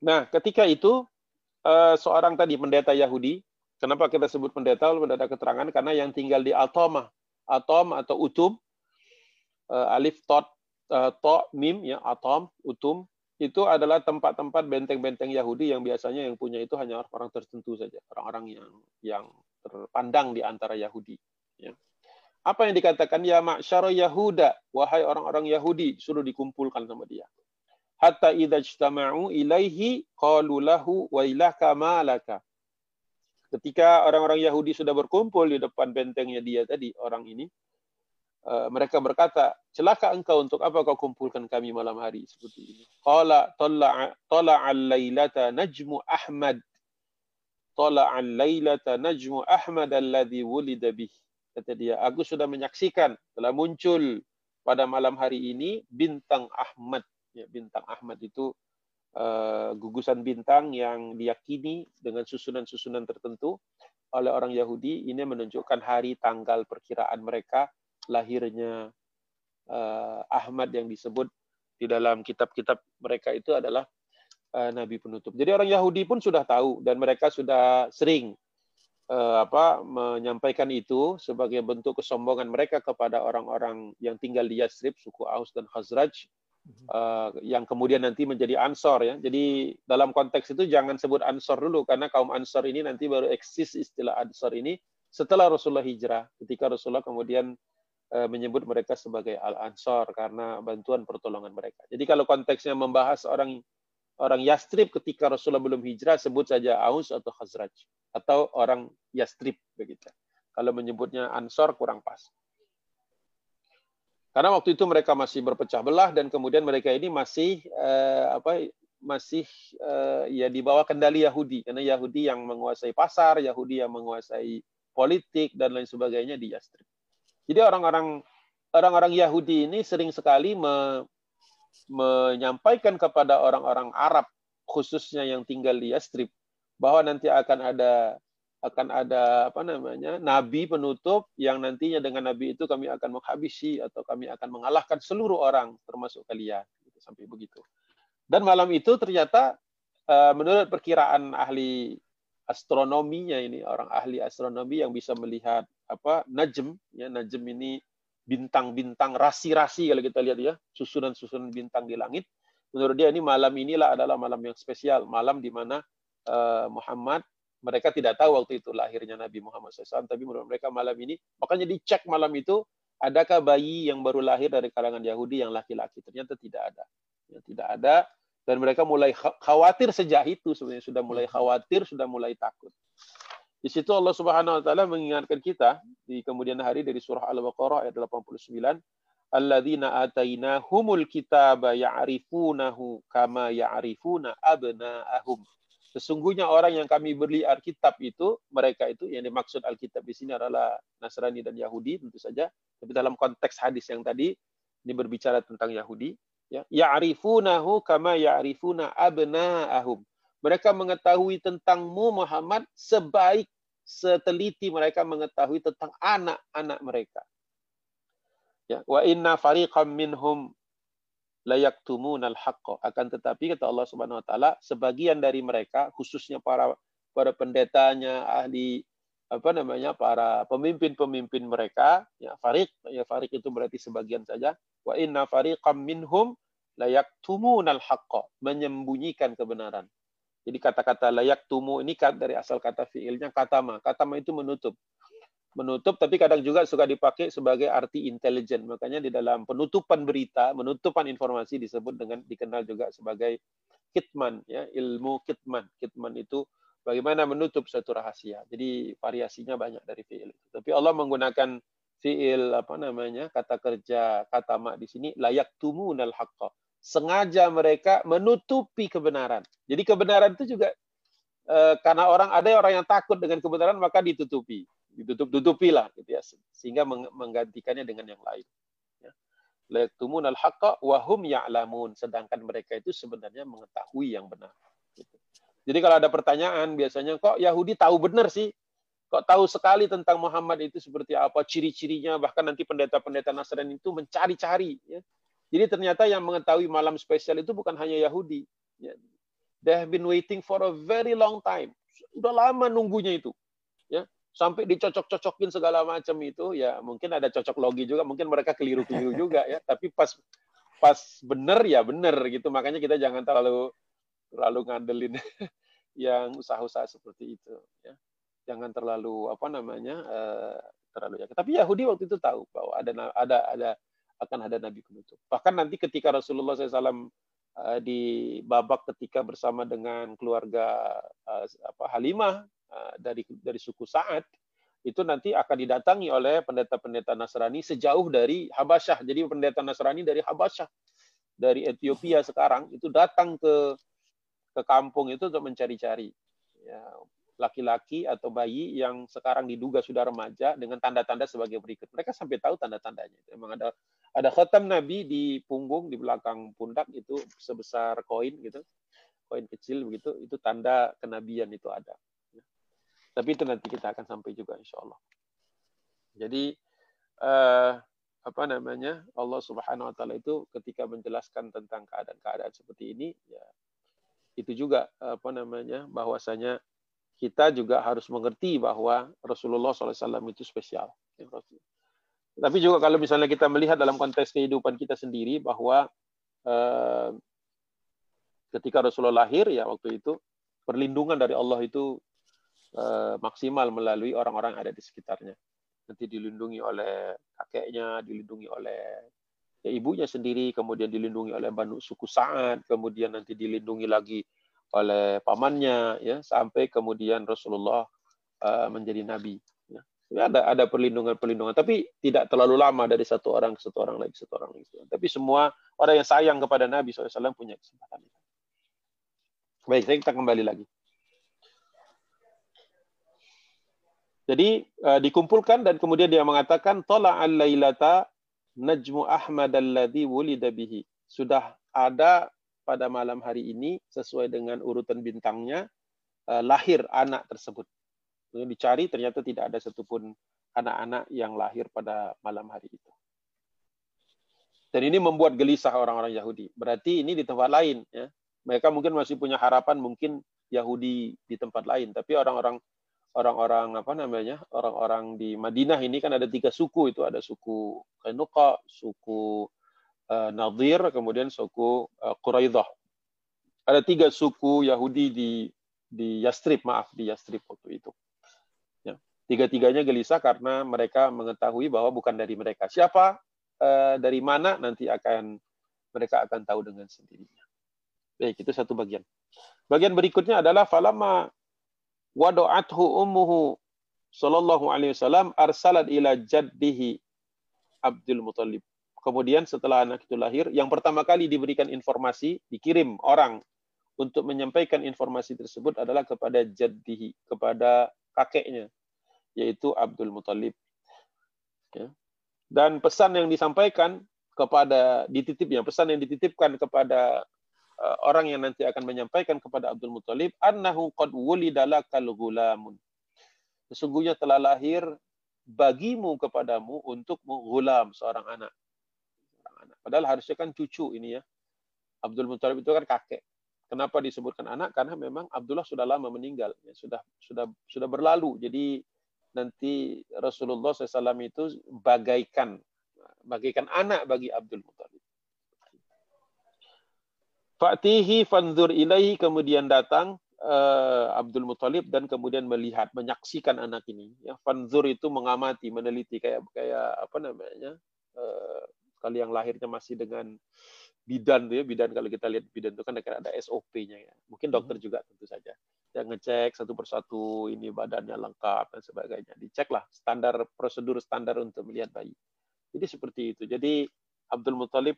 Nah, ketika itu uh, seorang tadi pendeta Yahudi, kenapa kita sebut pendeta? Lalu mendadak keterangan karena yang tinggal di Atoma, Atom atau Utum, uh, alif tot uh, to mim ya atom utum itu adalah tempat-tempat benteng-benteng Yahudi yang biasanya yang punya itu hanya orang tertentu saja, orang-orang yang yang terpandang di antara Yahudi. Ya. Apa yang dikatakan ya ma'syara Yahuda, wahai orang-orang Yahudi, suruh dikumpulkan sama dia. Hatta idza ijtama'u ilaihi qalu lahu wa ilaka malaka. Ketika orang-orang Yahudi sudah berkumpul di depan bentengnya dia tadi, orang ini, Eh, mereka berkata, celaka engkau untuk apa kau kumpulkan kami malam hari seperti ini. Qala tala'al laylata najmu Ahmad. Tala'al laylata najmu Ahmad alladhi wulida bih. Kata dia, aku sudah menyaksikan telah muncul pada malam hari ini bintang Ahmad. Ya, bintang Ahmad itu uh, gugusan bintang yang diyakini dengan susunan-susunan tertentu oleh orang Yahudi. Ini menunjukkan hari tanggal perkiraan mereka lahirnya uh, Ahmad yang disebut di dalam kitab-kitab mereka itu adalah uh, nabi penutup. Jadi orang Yahudi pun sudah tahu dan mereka sudah sering uh, apa menyampaikan itu sebagai bentuk kesombongan mereka kepada orang-orang yang tinggal di Yasrib, suku Aus dan Khazraj uh, yang kemudian nanti menjadi Ansor ya. Jadi dalam konteks itu jangan sebut Ansor dulu karena kaum Ansor ini nanti baru eksis istilah Ansor ini setelah Rasulullah hijrah. Ketika Rasulullah kemudian menyebut mereka sebagai al-ansor karena bantuan pertolongan mereka. Jadi kalau konteksnya membahas orang orang Yastrib ketika Rasulullah belum hijrah sebut saja Aus atau Khazraj atau orang Yastrib begitu. Kalau menyebutnya Ansor kurang pas. Karena waktu itu mereka masih berpecah belah dan kemudian mereka ini masih eh, apa masih eh, ya di bawah kendali Yahudi karena Yahudi yang menguasai pasar, Yahudi yang menguasai politik dan lain sebagainya di Yastrib. Jadi orang-orang orang-orang Yahudi ini sering sekali me, menyampaikan kepada orang-orang Arab khususnya yang tinggal di Yastrib bahwa nanti akan ada akan ada apa namanya nabi penutup yang nantinya dengan nabi itu kami akan menghabisi atau kami akan mengalahkan seluruh orang termasuk kalian gitu, sampai begitu. Dan malam itu ternyata eh, menurut perkiraan ahli astronominya ini orang ahli astronomi yang bisa melihat apa najm ya najm ini bintang-bintang rasi-rasi kalau kita lihat ya susunan-susunan bintang di langit. Menurut dia ini malam inilah adalah malam yang spesial malam di mana uh, Muhammad mereka tidak tahu waktu itu lahirnya Nabi Muhammad SAW tapi menurut mereka malam ini makanya dicek malam itu adakah bayi yang baru lahir dari kalangan Yahudi yang laki-laki? Ternyata tidak ada. Ya, tidak ada. Dan mereka mulai khawatir sejak itu sebenarnya sudah mulai khawatir, sudah mulai takut. Di situ Allah Subhanahu wa taala mengingatkan kita di kemudian hari dari surah Al-Baqarah ayat 89, alladzina atainahumul kitaba ya'rifunahu kama ya'rifuna abna'ahum. Sesungguhnya orang yang kami beri Alkitab itu, mereka itu yang dimaksud Alkitab di sini adalah Nasrani dan Yahudi tentu saja. Tapi dalam konteks hadis yang tadi ini berbicara tentang Yahudi, ya. Ya'rifunahu kama ya'rifuna abna'ahum. Mereka mengetahui tentangmu Muhammad sebaik seteliti mereka mengetahui tentang anak-anak mereka. Ya, wa inna fariqam minhum layak tumunal haqqa. Akan tetapi kata Allah Subhanahu wa taala, sebagian dari mereka khususnya para para pendetanya, ahli apa namanya para pemimpin-pemimpin mereka ya fariq ya fariq itu berarti sebagian saja wa inna fariqam minhum layak tumunal haqqa menyembunyikan kebenaran jadi kata-kata layak tumu ini dari asal kata fiilnya katama katama itu menutup menutup tapi kadang juga suka dipakai sebagai arti intelijen. Makanya di dalam penutupan berita, penutupan informasi disebut dengan dikenal juga sebagai kitman ya, ilmu kitman. Kitman itu bagaimana menutup suatu rahasia. Jadi variasinya banyak dari fiil. Tapi Allah menggunakan fiil apa namanya? kata kerja kata mak di sini layak tumunal haqqa. Sengaja mereka menutupi kebenaran. Jadi kebenaran itu juga eh, karena orang ada orang yang takut dengan kebenaran maka ditutupi. Ditutup-tutupi lah gitu ya. Sehingga menggantikannya dengan yang lain ya. Layaktumun al-haqqa wa hum ya'lamun. Sedangkan mereka itu sebenarnya mengetahui yang benar gitu. jadi kalau ada pertanyaan biasanya kok Yahudi tahu benar sih? Kok tahu sekali tentang Muhammad itu seperti apa? Ciri-cirinya? Bahkan nanti pendeta-pendeta Nasrani itu mencari-cari ya. Jadi ternyata yang mengetahui malam spesial itu bukan hanya Yahudi. Ya. they have been waiting for a very long time. Sudah lama nunggunya itu. Ya. Sampai dicocok-cocokin segala macam itu ya mungkin ada cocok logi juga mungkin mereka keliru-keliru juga ya. Tapi pas pas bener ya bener gitu. Makanya kita jangan terlalu terlalu ngandelin yang usaha-usaha seperti itu ya. Jangan terlalu apa namanya uh, terlalu ya tapi Yahudi waktu itu tahu bahwa ada ada ada akan ada nabi penutup bahkan nanti ketika Rasulullah SAW eh, di babak ketika bersama dengan keluarga uh, apa Halimah Eh, dari dari suku Sa'ad itu nanti akan didatangi oleh pendeta-pendeta Nasrani sejauh dari Habasyah. Jadi pendeta Nasrani dari Habasyah, dari Ethiopia sekarang itu datang ke ke kampung itu untuk mencari-cari ya, laki-laki atau bayi yang sekarang diduga sudah remaja dengan tanda-tanda sebagai berikut. Mereka sampai tahu tanda-tandanya. Memang ada ada khatam Nabi di punggung di belakang pundak itu sebesar koin gitu. Koin kecil begitu, itu tanda kenabian itu ada. Tapi itu nanti kita akan sampai juga insya Allah. Jadi uh, apa namanya Allah Subhanahu Wa Taala itu ketika menjelaskan tentang keadaan-keadaan seperti ini, ya itu juga apa namanya bahwasanya kita juga harus mengerti bahwa Rasulullah SAW itu spesial. Tapi juga kalau misalnya kita melihat dalam konteks kehidupan kita sendiri bahwa eh, ketika Rasulullah lahir ya waktu itu perlindungan dari Allah itu Eh, maksimal melalui orang-orang ada di sekitarnya. Nanti dilindungi oleh kakeknya, dilindungi oleh ya, ibunya sendiri, kemudian dilindungi oleh Banu suku Sa'ad, kemudian nanti dilindungi lagi oleh pamannya, ya sampai kemudian Rasulullah uh, menjadi nabi. Ada ada perlindungan-perlindungan, tapi tidak terlalu lama dari satu orang ke satu orang lagi, satu orang lagi. Tapi semua orang yang sayang kepada Nabi SAW punya kesempatan. Baik, kita kembali lagi. Jadi uh, dikumpulkan dan kemudian dia mengatakan tola al-lailata najmu Ahmad alladhi wulida bihi. Sudah ada pada malam hari ini sesuai dengan urutan bintangnya uh, lahir anak tersebut. Dicari ternyata tidak ada satupun anak-anak yang lahir pada malam hari itu. Dan ini membuat gelisah orang-orang Yahudi. Berarti ini di tempat lain ya. Mereka mungkin masih punya harapan mungkin Yahudi di tempat lain, tapi orang-orang orang-orang apa namanya orang-orang di Madinah ini kan ada tiga suku itu ada suku Kainuqa, suku uh, Nadir, kemudian suku uh, Quraidah. Ada tiga suku Yahudi di di Yastrib, maaf di Yastrib waktu itu. Ya. Tiga-tiganya gelisah karena mereka mengetahui bahwa bukan dari mereka. Siapa uh, dari mana nanti akan mereka akan tahu dengan sendirinya. Baik, itu satu bagian. Bagian berikutnya adalah falama wadu'athu ummuhu sallallahu alaihi wasallam arsalat ila jaddihi Abdul Muthalib. Kemudian setelah anak itu lahir, yang pertama kali diberikan informasi, dikirim orang untuk menyampaikan informasi tersebut adalah kepada jaddihi, kepada kakeknya, yaitu Abdul Muthalib. Dan pesan yang disampaikan kepada dititipnya, pesan yang dititipkan kepada uh, orang yang nanti akan menyampaikan kepada Abdul Muthalib, annahu qad wulida lakal gulamun. Sesungguhnya telah lahir bagimu kepadamu untuk menggulam seorang anak. Padahal harusnya kan cucu ini ya. Abdul Muthalib itu kan kakek. Kenapa disebutkan anak? Karena memang Abdullah sudah lama meninggal, ya, sudah sudah sudah berlalu. Jadi nanti Rasulullah SAW itu bagaikan bagaikan anak bagi Abdul Muthalib. Fa'tihi fanzur ilaihi kemudian datang uh, Abdul Muthalib dan kemudian melihat, menyaksikan anak ini. Ya, fanzur itu mengamati, meneliti kayak kayak apa namanya? Uh, kali yang lahirnya masih dengan bidan tuh ya, bidan kalau kita lihat bidan itu kan ada SOP-nya ya. Mungkin dokter hmm. juga tentu saja. Yang ngecek satu persatu ini badannya lengkap dan sebagainya. Dicek lah standar prosedur standar untuk melihat bayi. Jadi seperti itu. Jadi Abdul Muthalib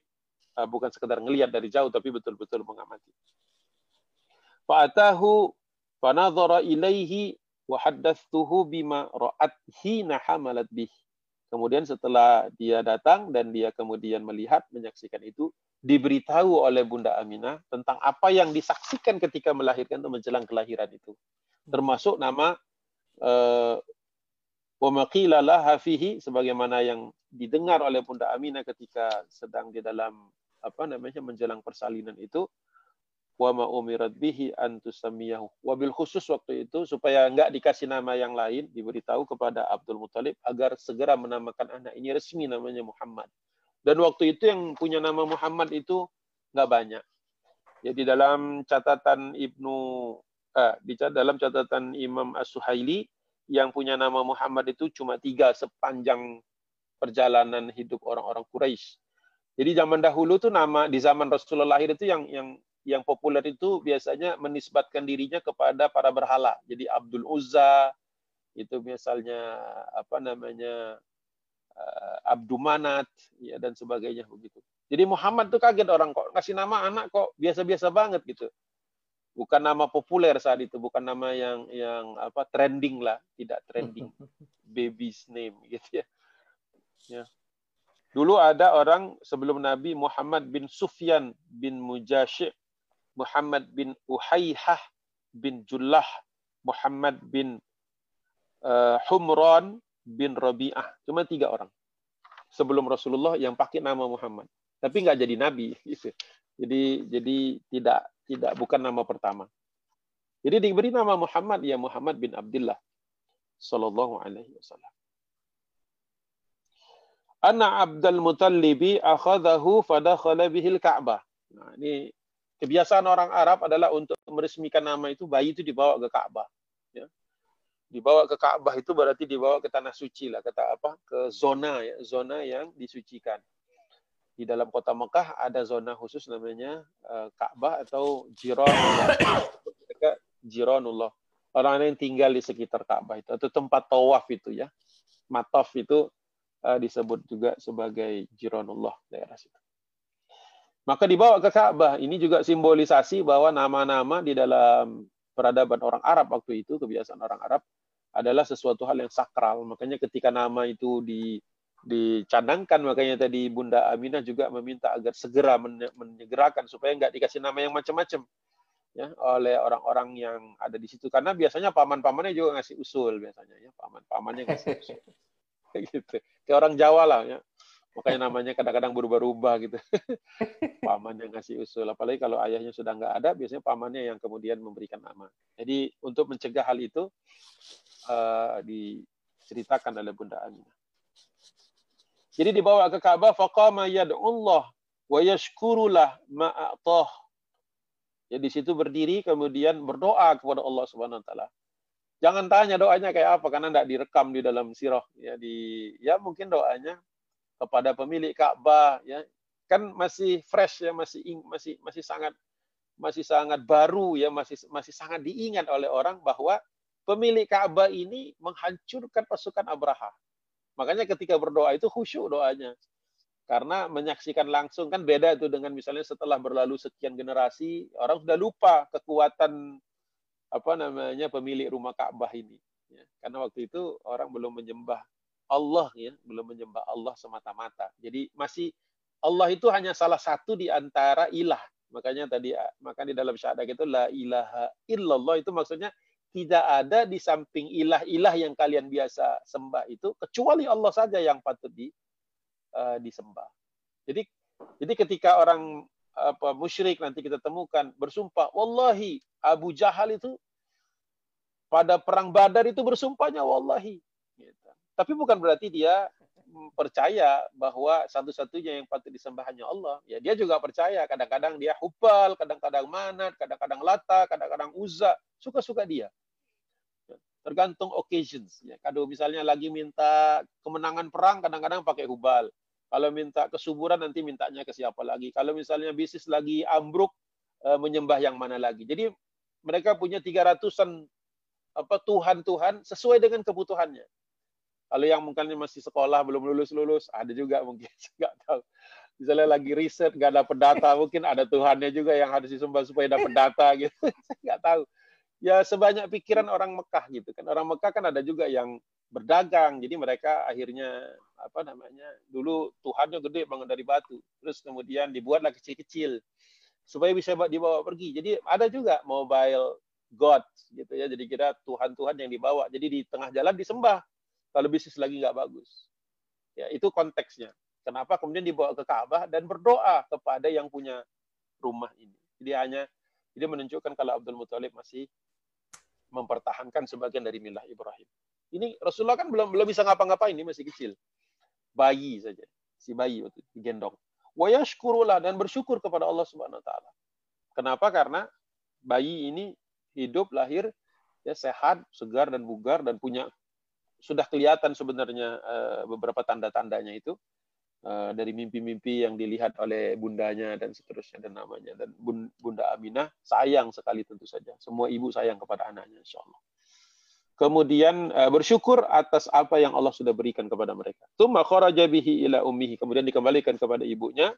uh, bukan sekedar ngelihat dari jauh tapi betul-betul mengamati. Fa'atahu fanadhara ilaihi wa haddathuhu bima ra'at hina hamalat bih. Kemudian setelah dia datang dan dia kemudian melihat, menyaksikan itu, diberitahu oleh Bunda Aminah tentang apa yang disaksikan ketika melahirkan atau menjelang kelahiran itu. Termasuk nama uh, hafihi sebagaimana yang didengar oleh Bunda Aminah ketika sedang di dalam apa namanya menjelang persalinan itu wa ma umirat bihi an tusamiyahu. Wabil khusus waktu itu supaya enggak dikasih nama yang lain, diberitahu kepada Abdul Muthalib agar segera menamakan anak ini resmi namanya Muhammad. Dan waktu itu yang punya nama Muhammad itu enggak banyak. Jadi dalam catatan Ibnu eh, di dalam catatan Imam As-Suhaili yang punya nama Muhammad itu cuma tiga sepanjang perjalanan hidup orang-orang Quraisy. Jadi zaman dahulu tuh nama di zaman Rasulullah lahir itu yang yang yang populer itu biasanya menisbatkan dirinya kepada para berhala. Jadi Abdul Uzza itu misalnya apa namanya uh, Abdul Manat ya dan sebagainya begitu. Jadi Muhammad tuh kaget orang kok ngasih nama anak kok biasa-biasa banget gitu. Bukan nama populer saat itu, bukan nama yang yang apa trending lah, tidak trending. Baby's name gitu ya. Ya. Dulu ada orang sebelum Nabi Muhammad bin Sufyan bin Mujashir Muhammad bin Uhaihah bin Jullah, Muhammad bin uh, Humran bin Rabi'ah. Cuma tiga orang. Sebelum Rasulullah yang pakai nama Muhammad. Tapi nggak jadi nabi. Gitu. Jadi jadi tidak tidak bukan nama pertama. Jadi diberi nama Muhammad ya Muhammad bin Abdullah sallallahu alaihi wasallam. Anna Abdul Mutallibi akhadahu fadakhala bihil Ka'bah. Nah, ini kebiasaan orang Arab adalah untuk meresmikan nama itu bayi itu dibawa ke Ka'bah. Ya. Dibawa ke Ka'bah itu berarti dibawa ke tanah suci lah, kata apa? Ke zona ya, zona yang disucikan. Di dalam kota Mekah ada zona khusus namanya uh, Ka'bah atau Jiranullah. Jiranullah. Orang yang tinggal di sekitar Ka'bah itu atau tempat tawaf itu ya. Mataf itu uh, disebut juga sebagai Jiranullah daerah situ. Maka dibawa ke Ka'bah. Ini juga simbolisasi bahwa nama-nama di dalam peradaban orang Arab waktu itu, kebiasaan orang Arab, adalah sesuatu hal yang sakral. Makanya ketika nama itu di, dicadangkan, makanya tadi Bunda Aminah juga meminta agar segera menyegerakan supaya nggak dikasih nama yang macam-macam ya oleh orang-orang yang ada di situ karena biasanya paman-pamannya juga ngasih usul biasanya ya paman-pamannya ngasih usul gitu kayak orang Jawa lah ya makanya namanya kadang-kadang berubah-ubah gitu. paman yang ngasih usul, apalagi kalau ayahnya sudah nggak ada, biasanya pamannya yang kemudian memberikan nama. Jadi untuk mencegah hal itu uh, diceritakan oleh Bunda Aminah. Jadi dibawa ke Ka'bah, faqama yad'ullah wa yashkurulah ma'atah. Ya di situ berdiri kemudian berdoa kepada Allah Subhanahu wa taala. Jangan tanya doanya kayak apa karena tidak direkam di dalam sirah ya di ya mungkin doanya kepada pemilik Ka'bah ya kan masih fresh ya masih masih masih sangat masih sangat baru ya, masih masih sangat diingat oleh orang bahwa pemilik Ka'bah ini menghancurkan pasukan Abraha. Makanya ketika berdoa itu khusyuk doanya. Karena menyaksikan langsung kan beda itu dengan misalnya setelah berlalu sekian generasi, orang sudah lupa kekuatan apa namanya pemilik rumah Ka'bah ini. Ya, karena waktu itu orang belum menyembah Allah ya, belum menyembah Allah semata-mata. Jadi masih Allah itu hanya salah satu di antara ilah. Makanya tadi maka di dalam syahadat itu la ilaha illallah itu maksudnya tidak ada di samping ilah-ilah yang kalian biasa sembah itu kecuali Allah saja yang patut di uh, disembah. Jadi jadi ketika orang apa musyrik nanti kita temukan bersumpah wallahi Abu Jahal itu pada perang Badar itu bersumpahnya wallahi. Tapi bukan berarti dia percaya bahwa satu-satunya yang patut disembah hanya Allah. Ya dia juga percaya kadang-kadang dia hubal, kadang-kadang manat, kadang-kadang lata, kadang-kadang uzza, suka-suka dia tergantung occasions ya. Kalau misalnya lagi minta kemenangan perang kadang-kadang pakai hubal. Kalau minta kesuburan nanti mintanya ke siapa lagi. Kalau misalnya bisnis lagi ambruk eh, menyembah yang mana lagi. Jadi mereka punya 300-an apa Tuhan-Tuhan sesuai dengan kebutuhannya. Kalau yang mungkin masih sekolah belum lulus-lulus, ada juga mungkin nggak tahu. Misalnya lagi riset nggak dapat data, mungkin ada Tuhannya juga yang harus disembah supaya dapat data gitu. nggak tahu ya sebanyak pikiran orang Mekah gitu kan. Orang Mekah kan ada juga yang berdagang, jadi mereka akhirnya apa namanya dulu Tuhannya gede banget dari batu, terus kemudian dibuatlah kecil-kecil supaya bisa dibawa pergi. Jadi ada juga mobile god gitu ya. Jadi kira Tuhan-Tuhan yang dibawa. Jadi di tengah jalan disembah kalau bisnis lagi nggak bagus. Ya itu konteksnya. Kenapa kemudian dibawa ke Ka'bah dan berdoa kepada yang punya rumah ini. Jadi hanya jadi menunjukkan kalau Abdul Muthalib masih mempertahankan sebagian dari milah Ibrahim. Ini Rasulullah kan belum belum bisa ngapa-ngapain, ini masih kecil. Bayi saja, si bayi waktu digendong. Wa yashkurulah dan bersyukur kepada Allah Subhanahu wa taala. Kenapa? Karena bayi ini hidup lahir ya sehat, segar dan bugar dan punya sudah kelihatan sebenarnya uh, beberapa tanda-tandanya itu uh, dari mimpi-mimpi yang dilihat oleh bundanya dan seterusnya dan namanya. Dan bunda Aminah sayang sekali tentu saja. Semua ibu sayang kepada anaknya insya Allah kemudian uh, bersyukur atas apa yang Allah sudah berikan kepada mereka. Bihi ila ummihi. Kemudian dikembalikan kepada ibunya.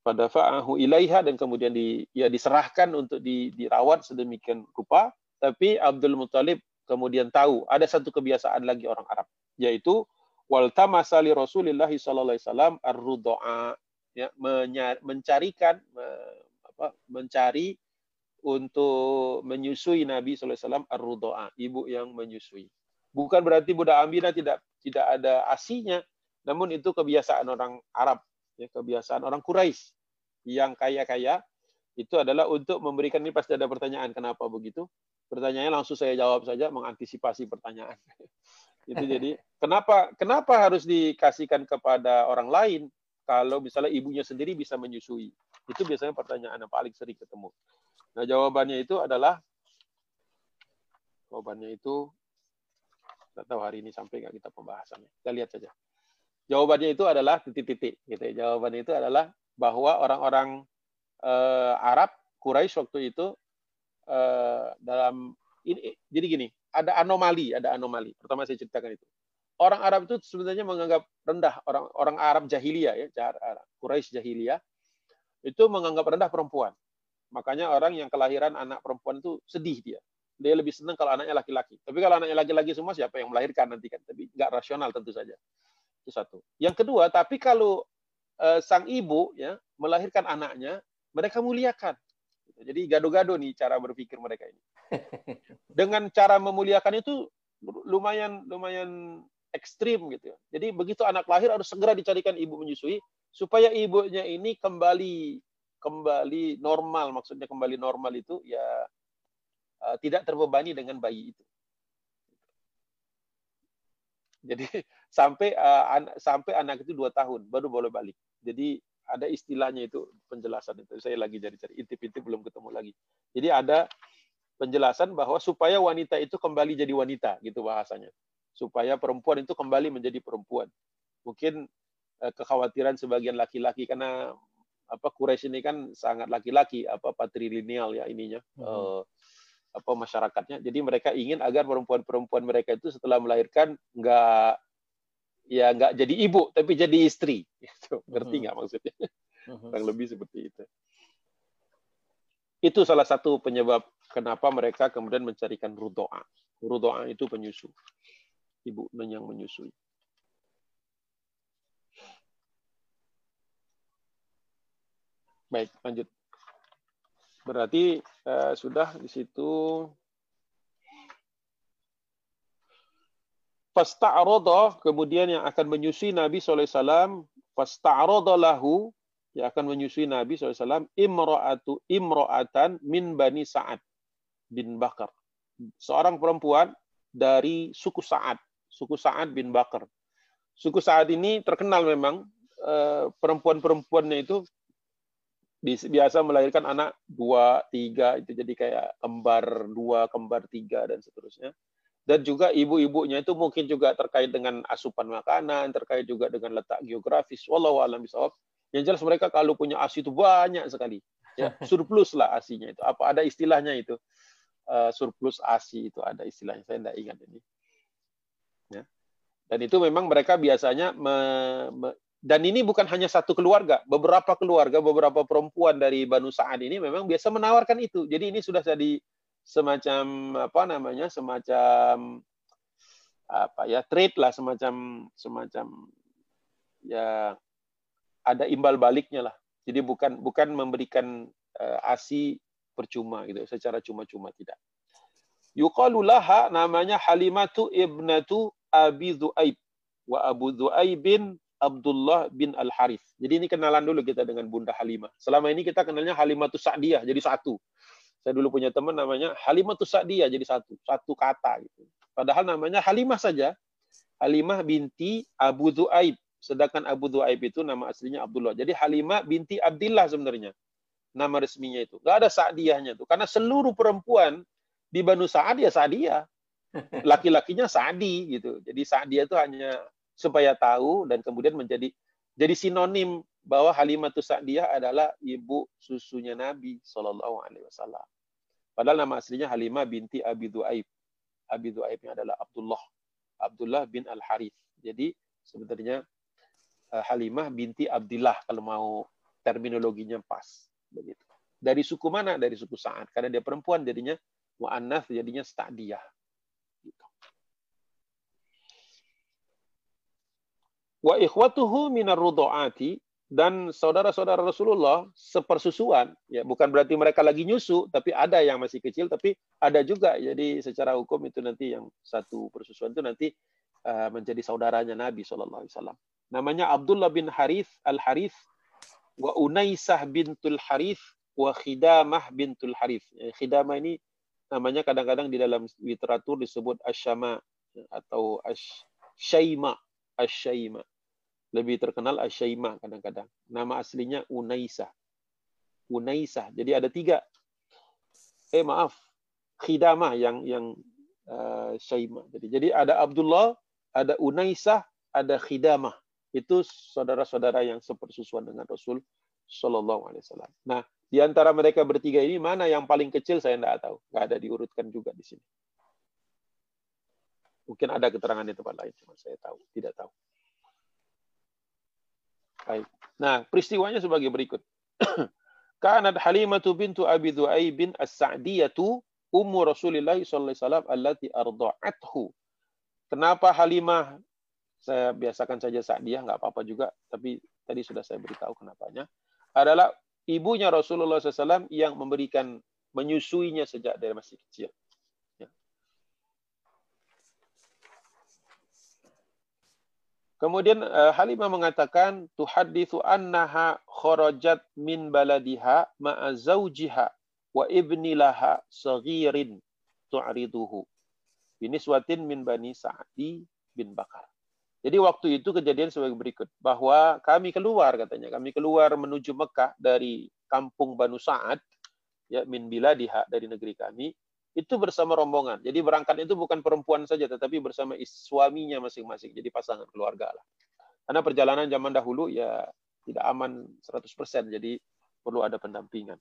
Pada fa'ahu ilaiha. Dan kemudian di, ya diserahkan untuk di, dirawat sedemikian rupa. Tapi Abdul Muthalib kemudian tahu ada satu kebiasaan lagi orang Arab yaitu wal tamasali Rasulullah sallallahu alaihi wasallam ar-rudaa ya mencarikan apa mencari untuk menyusui Nabi sallallahu alaihi wasallam ar-rudaa ibu yang menyusui. Bukan berarti Buddha Aminah tidak tidak ada asinya namun itu kebiasaan orang Arab ya kebiasaan orang Quraisy yang kaya-kaya itu adalah untuk memberikan ini pasti ada pertanyaan kenapa begitu pertanyaannya langsung saya jawab saja mengantisipasi pertanyaan itu jadi kenapa kenapa harus dikasihkan kepada orang lain kalau misalnya ibunya sendiri bisa menyusui? Itu biasanya pertanyaan yang paling sering ketemu. Nah, jawabannya itu adalah jawabannya itu tidak tahu hari ini sampai nggak kita pembahasannya. Kita lihat saja. Jawabannya itu adalah titik-titik gitu ya. Jawabannya itu adalah bahwa orang-orang uh, Arab Quraisy waktu itu uh, dalam ini jadi gini, ada anomali, ada anomali. Pertama saya ceritakan itu. Orang Arab itu sebenarnya menganggap rendah orang orang Arab jahiliyah ya, Quraisy jahiliyah itu menganggap rendah perempuan. Makanya orang yang kelahiran anak perempuan itu sedih dia. Dia lebih senang kalau anaknya laki-laki. Tapi kalau anaknya laki-laki semua siapa yang melahirkan nanti kan? Tapi nggak rasional tentu saja. Itu satu. Yang kedua, tapi kalau uh, sang ibu ya melahirkan anaknya, mereka muliakan. Jadi gado-gado nih cara berpikir mereka ini. Dengan cara memuliakan itu lumayan lumayan ekstrim gitu. Jadi begitu anak lahir harus segera dicarikan ibu menyusui supaya ibunya ini kembali kembali normal maksudnya kembali normal itu ya uh, tidak terbebani dengan bayi itu. Jadi sampai uh, an sampai anak itu dua tahun baru boleh balik. Jadi ada istilahnya itu penjelasan itu. Saya lagi cari-cari intip-intip belum ketemu lagi. Jadi ada penjelasan bahwa supaya wanita itu kembali jadi wanita gitu bahasanya. Supaya perempuan itu kembali menjadi perempuan. Mungkin eh, kekhawatiran sebagian laki-laki karena apa Quraisy ini kan sangat laki-laki apa patrilineal ya ininya hmm. uh, apa masyarakatnya. Jadi mereka ingin agar perempuan-perempuan mereka itu setelah melahirkan nggak ya nggak jadi ibu tapi jadi istri. Itu ngerti hmm. nggak hmm. maksudnya? Hmm. Kurang lebih seperti itu. Itu salah satu penyebab kenapa mereka kemudian mencarikan rudoa. Rudoa itu penyusu, ibu yang menyusui. Baik, lanjut. Berarti uh, sudah di situ fasta'rada kemudian yang akan menyusui Nabi SAW fasta'rada lahu yang akan menyusui Nabi SAW imra'atu imra'atan min bani Sa'ad bin Bakar. Seorang perempuan dari suku Sa'ad suku Sa'ad bin Bakar. Suku Sa'ad ini terkenal memang eh, perempuan-perempuannya itu biasa melahirkan anak dua tiga itu jadi kayak kembar dua kembar tiga dan seterusnya dan juga ibu-ibunya itu mungkin juga terkait dengan asupan makanan terkait juga dengan letak geografis. Wallahu alam bisawab yang jelas mereka kalau punya asi itu banyak sekali. Ya surplus lah asinya itu. Apa ada istilahnya itu? Uh, surplus asi itu ada istilahnya. Saya tidak ingat ini. Ya. Dan itu memang mereka biasanya me, me, dan ini bukan hanya satu keluarga, beberapa keluarga, beberapa perempuan dari Banu Sa'ad ini memang biasa menawarkan itu. Jadi ini sudah jadi semacam apa namanya? semacam apa ya trade lah semacam semacam ya ada imbal baliknya lah. Jadi bukan bukan memberikan uh, asi percuma gitu, secara cuma-cuma tidak. Yuqalu laha namanya Halimatu ibnatu Abi Dhu'aib wa Abu Dhu'aibin Abdullah bin Al Harith. Jadi ini kenalan dulu kita dengan Bunda Halimah. Selama ini kita kenalnya Halimah Sa'diyah jadi satu. Saya dulu punya teman namanya Halimah Sa'diyah jadi satu, satu kata gitu. Padahal namanya Halimah saja. Halimah binti Abu Dhu'aib. Sedangkan Abu Dhu'aib itu nama aslinya Abdullah. Jadi Halimah binti Abdullah sebenarnya. Nama resminya itu. Gak ada Sa'diyahnya itu. Karena seluruh perempuan di Banu Sa'ad ya Sa'diyah. Laki-lakinya Sa'di gitu. Jadi Sa'diyah itu hanya supaya tahu dan kemudian menjadi jadi sinonim bahwa Halimatus Sa'diyah adalah ibu susunya Nabi Shallallahu Alaihi Wasallam. Padahal nama aslinya Halimah binti Abi Du'aib. Abi Du'aibnya adalah Abdullah. Abdullah bin Al Harith. Jadi sebenarnya eh, Halimah binti Abdullah kalau mau terminologinya pas begitu. Dari suku mana? Dari suku Sa'ad. Karena dia perempuan jadinya mu'annath jadinya Sa'diyah. Wa ikhwatuhu minar rudoati dan saudara-saudara Rasulullah sepersusuan ya bukan berarti mereka lagi nyusu tapi ada yang masih kecil tapi ada juga. Jadi secara hukum itu nanti yang satu persusuan itu nanti uh, menjadi saudaranya Nabi Shallallahu Alaihi Wasallam. Namanya Abdullah bin Harith al Harith wa Unaisah bintul Harith wa Khidamah bintul Harith. Ya, Khidamah ini namanya kadang-kadang di dalam literatur disebut asyama atau asyaima lebih terkenal Asyaimah kadang-kadang. Nama aslinya Unaisah. Unaisah. Jadi ada tiga. Eh maaf, Khidamah yang yang uh, Syaimah. Jadi jadi ada Abdullah, ada Unaisah, ada Khidamah. Itu saudara-saudara yang sepersusuan dengan Rasul Shallallahu Alaihi Wasallam. Nah, di antara mereka bertiga ini mana yang paling kecil saya tidak tahu. Nggak ada diurutkan juga di sini. Mungkin ada keterangan di tempat lain, cuma saya tahu, tidak tahu. Baik. Nah, peristiwanya sebagai berikut. Kanat Halimatu bintu Abi Dhu'aib bin As-Sa'diyatu ummu Rasulillah sallallahu alaihi wasallam allati arda'athu. Kenapa Halimah saya biasakan saja Sa'diyah nggak apa-apa juga, tapi tadi sudah saya beritahu kenapanya. Adalah ibunya Rasulullah SAW yang memberikan menyusuinya sejak dari masih kecil. Kemudian uh, Halimah mengatakan tuhaditsu annaha kharajat min baladiha ma'a zawjiha wa ibni laha saghirin tu'riduhu. Biniswatin min bani Sa'di bin Bakar. Jadi waktu itu kejadian sebagai berikut bahwa kami keluar katanya, kami keluar menuju Mekah dari kampung Banu Sa'ad ya min biladiha dari negeri kami itu bersama rombongan. Jadi berangkat itu bukan perempuan saja, tetapi bersama suaminya masing-masing. Jadi pasangan keluarga lah. Karena perjalanan zaman dahulu ya tidak aman 100%. Jadi perlu ada pendampingan.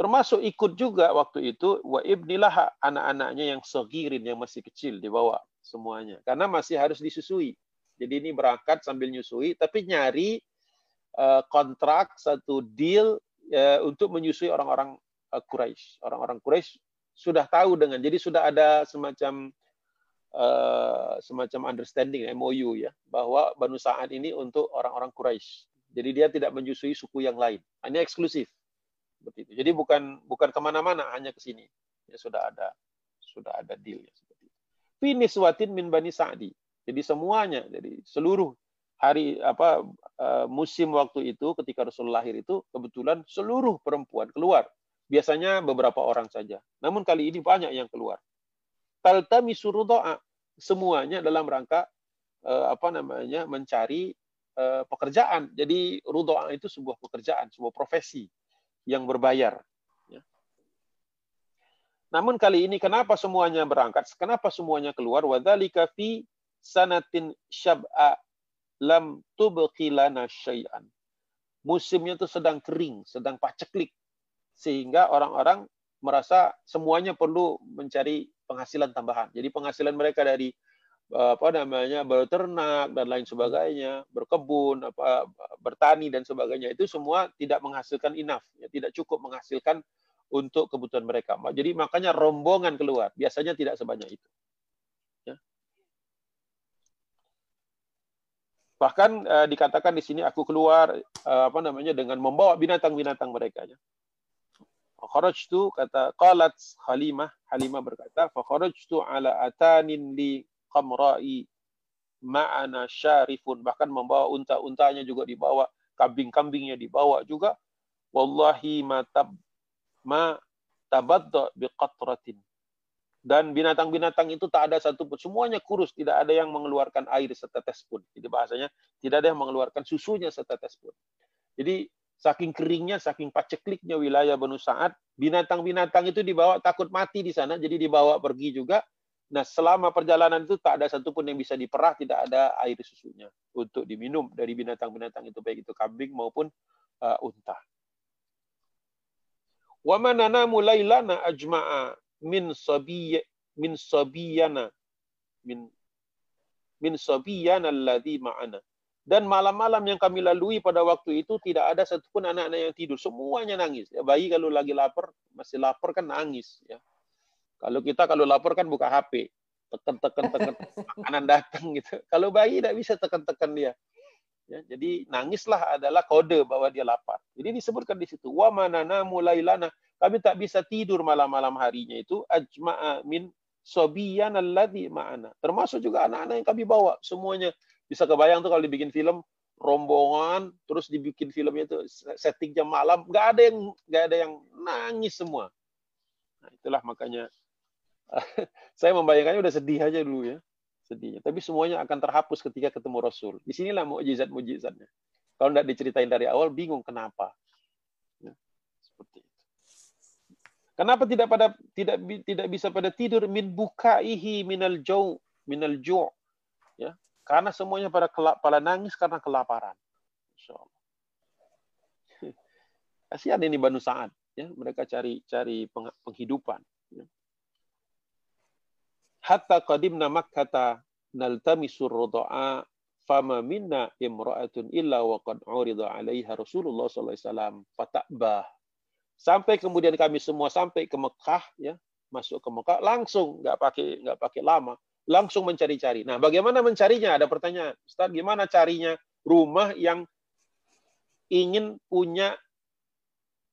Termasuk ikut juga waktu itu wa ibnilah anak-anaknya yang segirin yang masih kecil dibawa semuanya karena masih harus disusui. Jadi ini berangkat sambil nyusui tapi nyari uh, kontrak satu deal uh, untuk menyusui orang-orang Quraisy. Orang-orang Quraisy sudah tahu dengan jadi sudah ada semacam uh, semacam understanding MOU ya bahwa Banu Sa'ad ini untuk orang-orang Quraisy. Jadi dia tidak menyusui suku yang lain. Ini eksklusif. Seperti itu. Jadi bukan bukan ke mana-mana, hanya ke sini. Ya sudah ada sudah ada deal ya seperti itu. Finiswatin min bani Sa'di. Jadi semuanya, jadi seluruh hari apa uh, musim waktu itu ketika Rasul lahir itu kebetulan seluruh perempuan keluar. Biasanya beberapa orang saja. Namun kali ini banyak yang keluar. Taltami surudoa semuanya dalam rangka uh, apa namanya mencari uh, pekerjaan. Jadi rudoa itu sebuah pekerjaan, sebuah profesi yang berbayar. Ya. Namun kali ini kenapa semuanya berangkat? Kenapa semuanya keluar? Wadzalika fi sanatin syab'a lam tubqi lana syai'an. Musimnya itu sedang kering, sedang paceklik sehingga orang-orang merasa semuanya perlu mencari penghasilan tambahan. Jadi penghasilan mereka dari eh, apa namanya berternak dan lain sebagainya, berkebun, apa bertani dan sebagainya itu semua tidak menghasilkan enough, ya, tidak cukup menghasilkan untuk kebutuhan mereka. Jadi makanya rombongan keluar, biasanya tidak sebanyak itu. Ya. Bahkan uh, dikatakan di sini aku keluar uh, apa namanya dengan membawa binatang-binatang mereka. Ya tu kata qalat Halimah, Halimah berkata, tu ala atanin li qamra'i ma'ana syarifun. Bahkan membawa unta-untanya juga dibawa, kambing-kambingnya dibawa juga. Wallahi ma tab ma tabadda biqatratin. Dan binatang-binatang itu tak ada satu pun. Semuanya kurus. Tidak ada yang mengeluarkan air setetes pun. Jadi bahasanya, tidak ada yang mengeluarkan susunya setetes pun. Jadi saking keringnya, saking pacekliknya wilayah Banu Sa'ad, binatang-binatang itu dibawa takut mati di sana, jadi dibawa pergi juga. Nah, selama perjalanan itu tak ada satupun yang bisa diperah, tidak ada air susunya untuk diminum dari binatang-binatang itu, baik itu kambing maupun uh, unta. Wa manana mulailana ajma'a min sabiyya min sabiyana min min sabiyana alladhi ma'ana dan malam-malam yang kami lalui pada waktu itu tidak ada satupun anak-anak yang tidur. Semuanya nangis. Ya, bayi kalau lagi lapar, masih lapar kan nangis. Ya. Kalau kita kalau lapar kan buka HP. Tekan-tekan, tekan, makanan datang gitu. Kalau bayi tidak bisa tekan-tekan dia. Ya, jadi nangislah adalah kode bahwa dia lapar. Jadi disebutkan di situ. Wa manana mulailana. Kami tak bisa tidur malam-malam harinya itu. Ajma'a min sobiyan alladhi ma'ana. Termasuk juga anak-anak yang kami bawa. Semuanya bisa kebayang tuh kalau dibikin film rombongan terus dibikin filmnya itu setting jam malam nggak ada yang nggak ada yang nangis semua. Nah itulah makanya saya membayangkannya udah sedih aja dulu ya sedihnya. Tapi semuanya akan terhapus ketika ketemu Rasul. Di sinilah mujizat mujizatnya kalau tidak diceritain dari awal bingung kenapa. Ya, seperti itu. Kenapa tidak pada tidak tidak bisa pada tidur? Min bukaihi minal jau minal ju ya karena semuanya pada pada nangis karena kelaparan. Insya Allah. Kasihan ini Banu Sa'ad. Ya, mereka cari cari penghidupan. Ya. Hatta qadimna makkata naltamisur rodoa fama minna imra'atun illa wa qad urida 'alaiha Rasulullah sallallahu alaihi wasallam fata'bah. Sampai kemudian kami semua sampai ke Mekah ya, masuk ke Mekah langsung nggak pakai nggak pakai lama langsung mencari-cari. Nah, bagaimana mencarinya? Ada pertanyaan. Ustaz, gimana carinya rumah yang ingin punya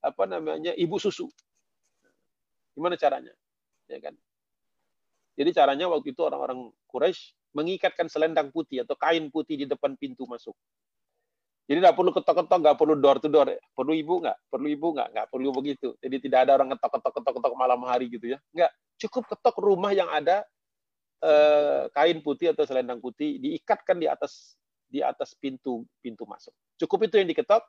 apa namanya ibu susu? Gimana caranya? Ya kan? Jadi caranya waktu itu orang-orang Quraisy mengikatkan selendang putih atau kain putih di depan pintu masuk. Jadi nggak perlu ketok-ketok, nggak perlu door to door. Perlu ibu nggak? Perlu ibu nggak? Nggak perlu begitu. Jadi tidak ada orang ngetok-ketok, ketok-ketok malam hari gitu ya. Nggak. Cukup ketok rumah yang ada eh, kain putih atau selendang putih diikatkan di atas di atas pintu pintu masuk. Cukup itu yang diketok,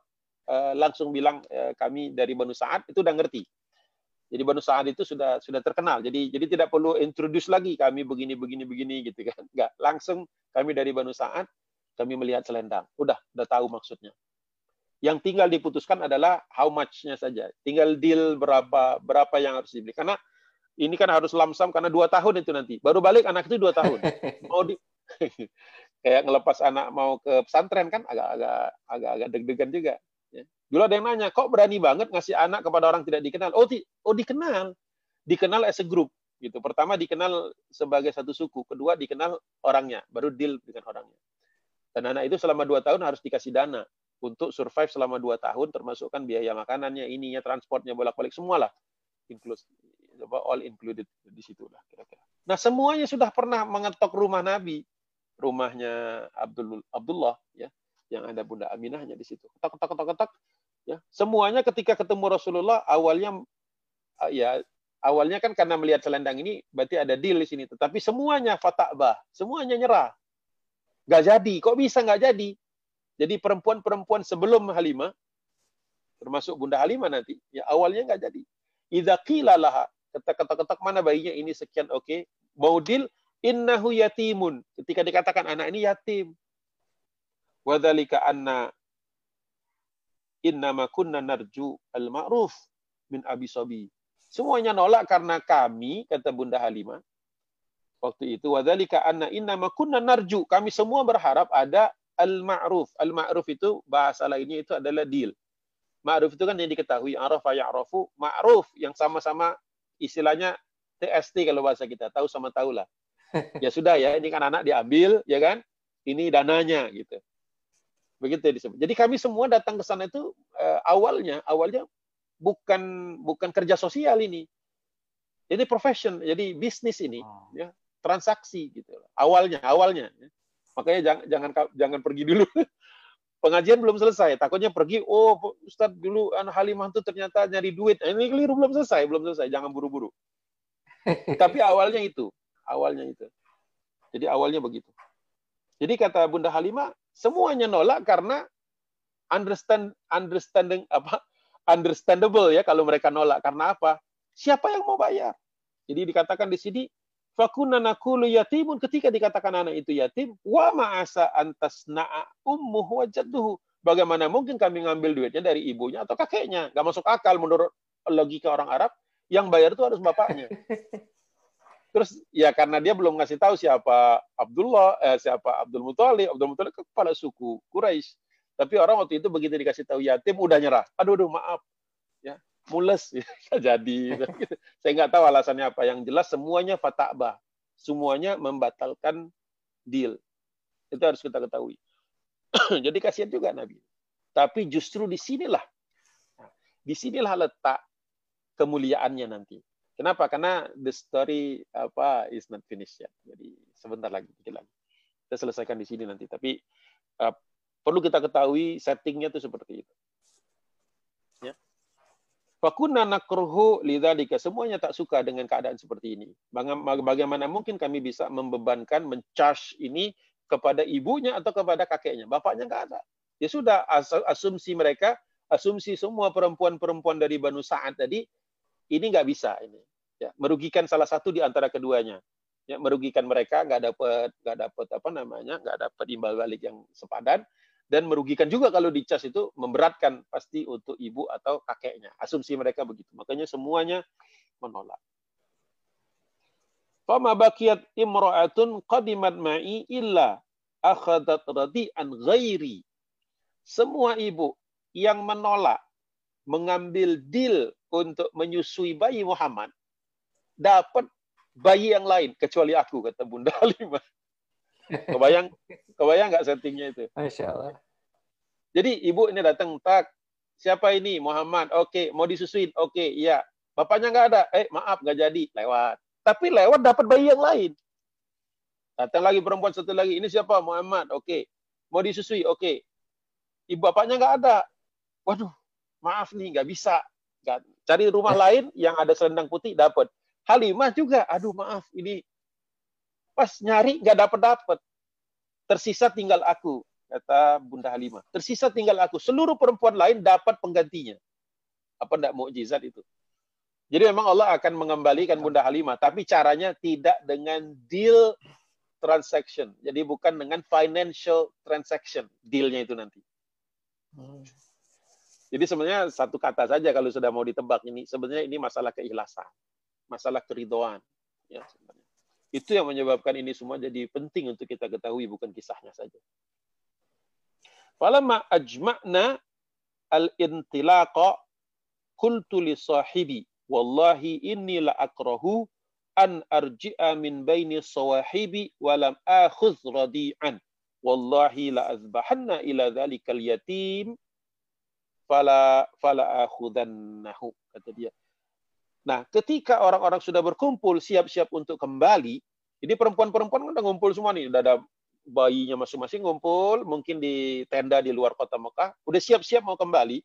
eh, langsung bilang eh, kami dari Banu Sa'ad itu udah ngerti. Jadi Banu Sa'ad itu sudah sudah terkenal. Jadi jadi tidak perlu introduce lagi kami begini begini begini gitu kan. Enggak, langsung kami dari Banu Sa'ad kami melihat selendang. Udah, udah tahu maksudnya. Yang tinggal diputuskan adalah how much-nya saja. Tinggal deal berapa berapa yang harus dibeli. Karena ini kan harus lamsam karena dua tahun itu nanti. Baru balik anak itu dua tahun. Mau di kayak ngelepas anak mau ke pesantren kan agak-agak agak-agak deg-degan juga. Ya. Dulu ada yang nanya, kok berani banget ngasih anak kepada orang tidak dikenal? Oh, di, oh dikenal, dikenal as a group gitu. Pertama dikenal sebagai satu suku, kedua dikenal orangnya, baru deal dengan orangnya. Dan anak itu selama dua tahun harus dikasih dana untuk survive selama dua tahun, termasuk kan biaya makanannya, ininya, transportnya, bolak-balik, semualah. Include, all included di situ lah kira-kira. Nah semuanya sudah pernah mengetok rumah Nabi, rumahnya Abdul Abdullah ya, yang ada Bunda Aminahnya di situ. Ketok ketok ketok ketok ya. Semuanya ketika ketemu Rasulullah awalnya ya awalnya kan karena melihat selendang ini berarti ada deal di sini, tetapi semuanya fatabah, semuanya nyerah. Nggak jadi. Kok bisa nggak jadi? Jadi perempuan-perempuan sebelum Halimah, termasuk Bunda Halimah nanti, ya awalnya nggak jadi. Idza qila laha, ketak-ketak mana bayinya ini sekian oke, okay. maudil innahu yatimun. Ketika dikatakan anak ini yatim. Wadzalika anna innama kunna narju al-ma'ruf min abi sobi. Semuanya nolak karena kami, kata Bunda Halimah, waktu itu wadzalika anna inna kunna narju kami semua berharap ada al-ma'ruf al-ma'ruf itu bahasa lainnya itu adalah deal ma'ruf itu kan yang diketahui arafa ya'rafu ma'ruf yang sama-sama istilahnya TST kalau bahasa kita tahu sama tahu lah ya sudah ya ini kan anak diambil ya kan ini dananya gitu begitu disebut jadi kami semua datang ke sana itu uh, awalnya awalnya bukan bukan kerja sosial ini jadi profession jadi bisnis ini oh. ya transaksi gitu. Awalnya, awalnya. Makanya jangan jangan jangan pergi dulu. Pengajian belum selesai, takutnya pergi, oh Ustadz dulu anak Halimah itu ternyata nyari duit. Ini keliru belum selesai, belum selesai, jangan buru-buru. Tapi awalnya itu, awalnya itu. Jadi awalnya begitu. Jadi kata Bunda Halimah, semuanya nolak karena understand understanding apa understandable ya kalau mereka nolak karena apa? Siapa yang mau bayar? Jadi dikatakan di sini Fakuna nakulu yatimun ketika dikatakan anak itu yatim, wa ma'asa antasna'a ummuhu wa jadduhu. Bagaimana mungkin kami ngambil duitnya dari ibunya atau kakeknya? Gak masuk akal menurut logika orang Arab, yang bayar itu harus bapaknya. Terus ya karena dia belum ngasih tahu siapa Abdullah, eh, siapa Abdul Muthalib, Abdul Muthalib kepala suku Quraisy. Tapi orang waktu itu begitu dikasih tahu yatim udah nyerah. Aduh, aduh maaf. Ya, mules jadi. Saya nggak tahu alasannya apa. Yang jelas semuanya fata'bah semuanya membatalkan deal. Itu harus kita ketahui. Jadi kasihan juga Nabi. Tapi justru di sinilah di sinilah letak kemuliaannya nanti. Kenapa? Karena the story apa is not finished ya jadi sebentar lagi lagi. Kita selesaikan di sini nanti. Tapi uh, perlu kita ketahui settingnya itu seperti itu Fakuna nakruhu lidzalika. Semuanya tak suka dengan keadaan seperti ini. Bagaimana mungkin kami bisa membebankan, mencharge ini kepada ibunya atau kepada kakeknya? Bapaknya nggak ada. Ya sudah, asumsi mereka, asumsi semua perempuan-perempuan dari Banu Sa'ad tadi, ini nggak bisa. ini ya, Merugikan salah satu di antara keduanya. Ya, merugikan mereka, nggak dapat nggak dapat apa namanya, nggak dapat imbal balik yang sepadan dan merugikan juga kalau dicas itu memberatkan pasti untuk ibu atau kakeknya. Asumsi mereka begitu. Makanya semuanya menolak. Fama bakiyat imra'atun qadimat ma'i illa akhadat radi'an ghairi. Semua ibu yang menolak mengambil deal untuk menyusui bayi Muhammad dapat bayi yang lain kecuali aku kata Bunda Halimah. Kebayang kebayang nggak settingnya itu? Masya Allah. Jadi ibu ini datang tak siapa ini Muhammad? Oke, mau disusuin? Oke, iya. Bapaknya nggak ada. Eh, maaf nggak jadi. Lewat. Tapi lewat dapat bayi yang lain. Datang lagi perempuan satu lagi. Ini siapa? Muhammad. Oke. Mau disusui? Oke. Ibu bapaknya nggak ada. Waduh, maaf nih nggak bisa. Cari rumah lain yang ada selendang putih dapat. Halimah juga. Aduh maaf ini Pas nyari nggak dapat dapat. Tersisa tinggal aku, kata Bunda Halimah. Tersisa tinggal aku. Seluruh perempuan lain dapat penggantinya. Apa enggak mukjizat itu? Jadi memang Allah akan mengembalikan Bunda Halimah, tapi caranya tidak dengan deal transaction. Jadi bukan dengan financial transaction dealnya itu nanti. Hmm. Jadi sebenarnya satu kata saja kalau sudah mau ditebak ini sebenarnya ini masalah keikhlasan, masalah keridoan. Ya. Itu yang menyebabkan ini semua jadi penting untuk kita ketahui bukan kisahnya saja. Falamma ajma'na al-intilaqa qultu li sahibi wallahi inni la akrahu an arji'a min baini sawahibi wa lam akhudh radi'an wallahi la azbahanna ila dhalikal yatim fala fala akhudannahu kata dia. Nah, ketika orang-orang sudah berkumpul siap-siap untuk kembali, ini perempuan-perempuan udah ngumpul semua nih, udah ada bayinya masing-masing ngumpul, mungkin di tenda di luar kota Mekah, udah siap-siap mau kembali.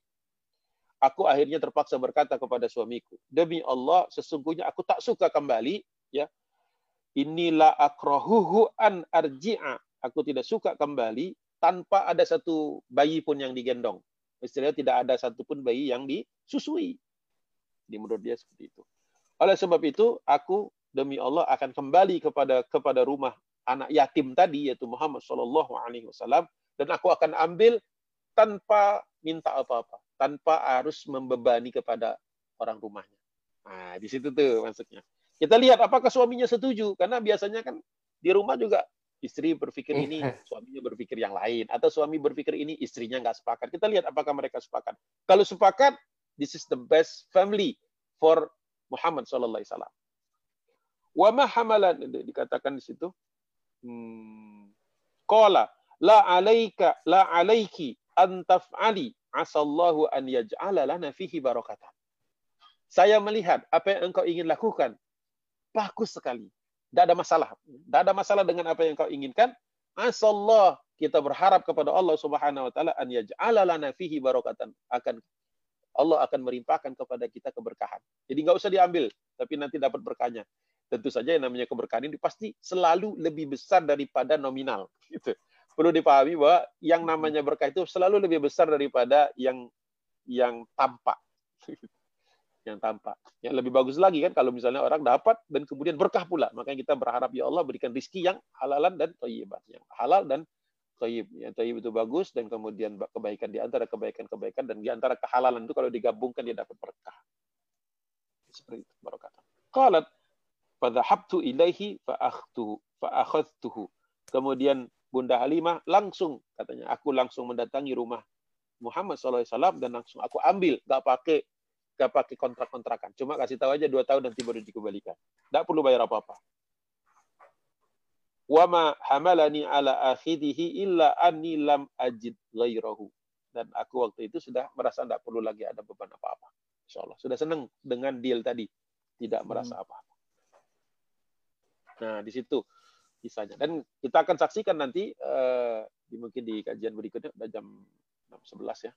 Aku akhirnya terpaksa berkata kepada suamiku, demi Allah, sesungguhnya aku tak suka kembali, ya. Inilah akrohuhu an arji'a. Aku tidak suka kembali tanpa ada satu bayi pun yang digendong. Istilahnya tidak ada satupun bayi yang disusui. Di menurut dia seperti itu. Oleh sebab itu, aku demi Allah akan kembali kepada kepada rumah anak yatim tadi yaitu Muhammad Shallallahu Alaihi Wasallam dan aku akan ambil tanpa minta apa-apa tanpa harus membebani kepada orang rumahnya. Nah, di situ tuh maksudnya. Kita lihat apakah suaminya setuju karena biasanya kan di rumah juga istri berpikir ini, suaminya berpikir yang lain atau suami berpikir ini, istrinya nggak sepakat. Kita lihat apakah mereka sepakat. Kalau sepakat, this is the best family for Muhammad sallallahu alaihi wasallam. Wa ma dikatakan di situ. Hmm, qala la alaika la alaiki an taf'ali asallahu an yaj'ala lana fihi barakatan. Saya melihat apa yang engkau ingin lakukan bagus sekali. Tidak ada masalah. Tidak ada masalah dengan apa yang engkau inginkan. Asallah kita berharap kepada Allah Subhanahu wa taala an yaj'ala lana fihi barakatan. Akan Allah akan merimpahkan kepada kita keberkahan. Jadi nggak usah diambil, tapi nanti dapat berkahnya. Tentu saja yang namanya keberkahan ini pasti selalu lebih besar daripada nominal. Gitu perlu dipahami bahwa yang namanya berkah itu selalu lebih besar daripada yang yang tampak. yang tampak. Yang lebih bagus lagi kan kalau misalnya orang dapat dan kemudian berkah pula. Makanya kita berharap ya Allah berikan rizki yang halalan dan thayyiban. Yang halal dan thayyib. Yang thayyib itu bagus dan kemudian kebaikan di antara kebaikan-kebaikan dan di antara kehalalan itu kalau digabungkan dia dapat berkah. Seperti itu barokah. Qalat fadhahabtu ilaihi fa akhadtuhu. Kemudian Bunda Halimah langsung katanya aku langsung mendatangi rumah Muhammad SAW dan langsung aku ambil gak pakai gak pakai kontrak-kontrakan cuma kasih tahu aja dua tahun nanti baru dikembalikan tidak perlu bayar apa-apa wama hamalani ala akhidihi illa anni lam ajid ghairahu dan aku waktu itu sudah merasa tidak perlu lagi ada beban apa-apa Insya Allah sudah senang dengan deal tadi tidak merasa hmm. apa-apa nah di situ kisahnya. Dan kita akan saksikan nanti uh, di mungkin di kajian berikutnya udah jam 11 ya.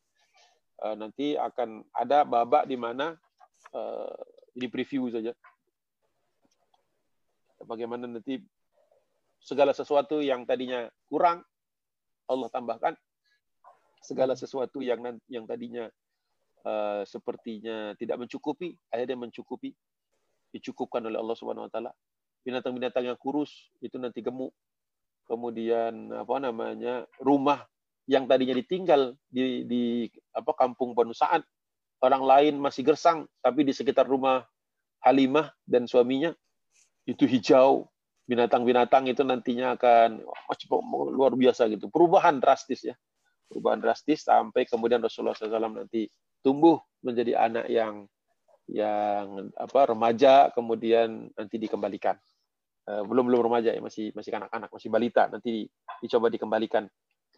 Uh, nanti akan ada babak di mana uh, ini preview saja. Bagaimana nanti segala sesuatu yang tadinya kurang Allah tambahkan. Segala sesuatu yang yang tadinya uh, sepertinya tidak mencukupi akhirnya mencukupi. Dicukupkan oleh Allah Subhanahu wa taala. Binatang-binatang yang kurus itu nanti gemuk. Kemudian apa namanya rumah yang tadinya ditinggal di, di apa kampung Banu Sa'ad. Orang lain masih gersang tapi di sekitar rumah Halimah dan suaminya itu hijau binatang-binatang itu nantinya akan oh, luar biasa gitu. Perubahan drastis ya. Perubahan drastis sampai kemudian Rasulullah SAW nanti tumbuh menjadi anak yang yang apa remaja kemudian nanti dikembalikan. Eh, belum belum remaja ya masih masih kanak-kanak masih balita nanti dicoba dikembalikan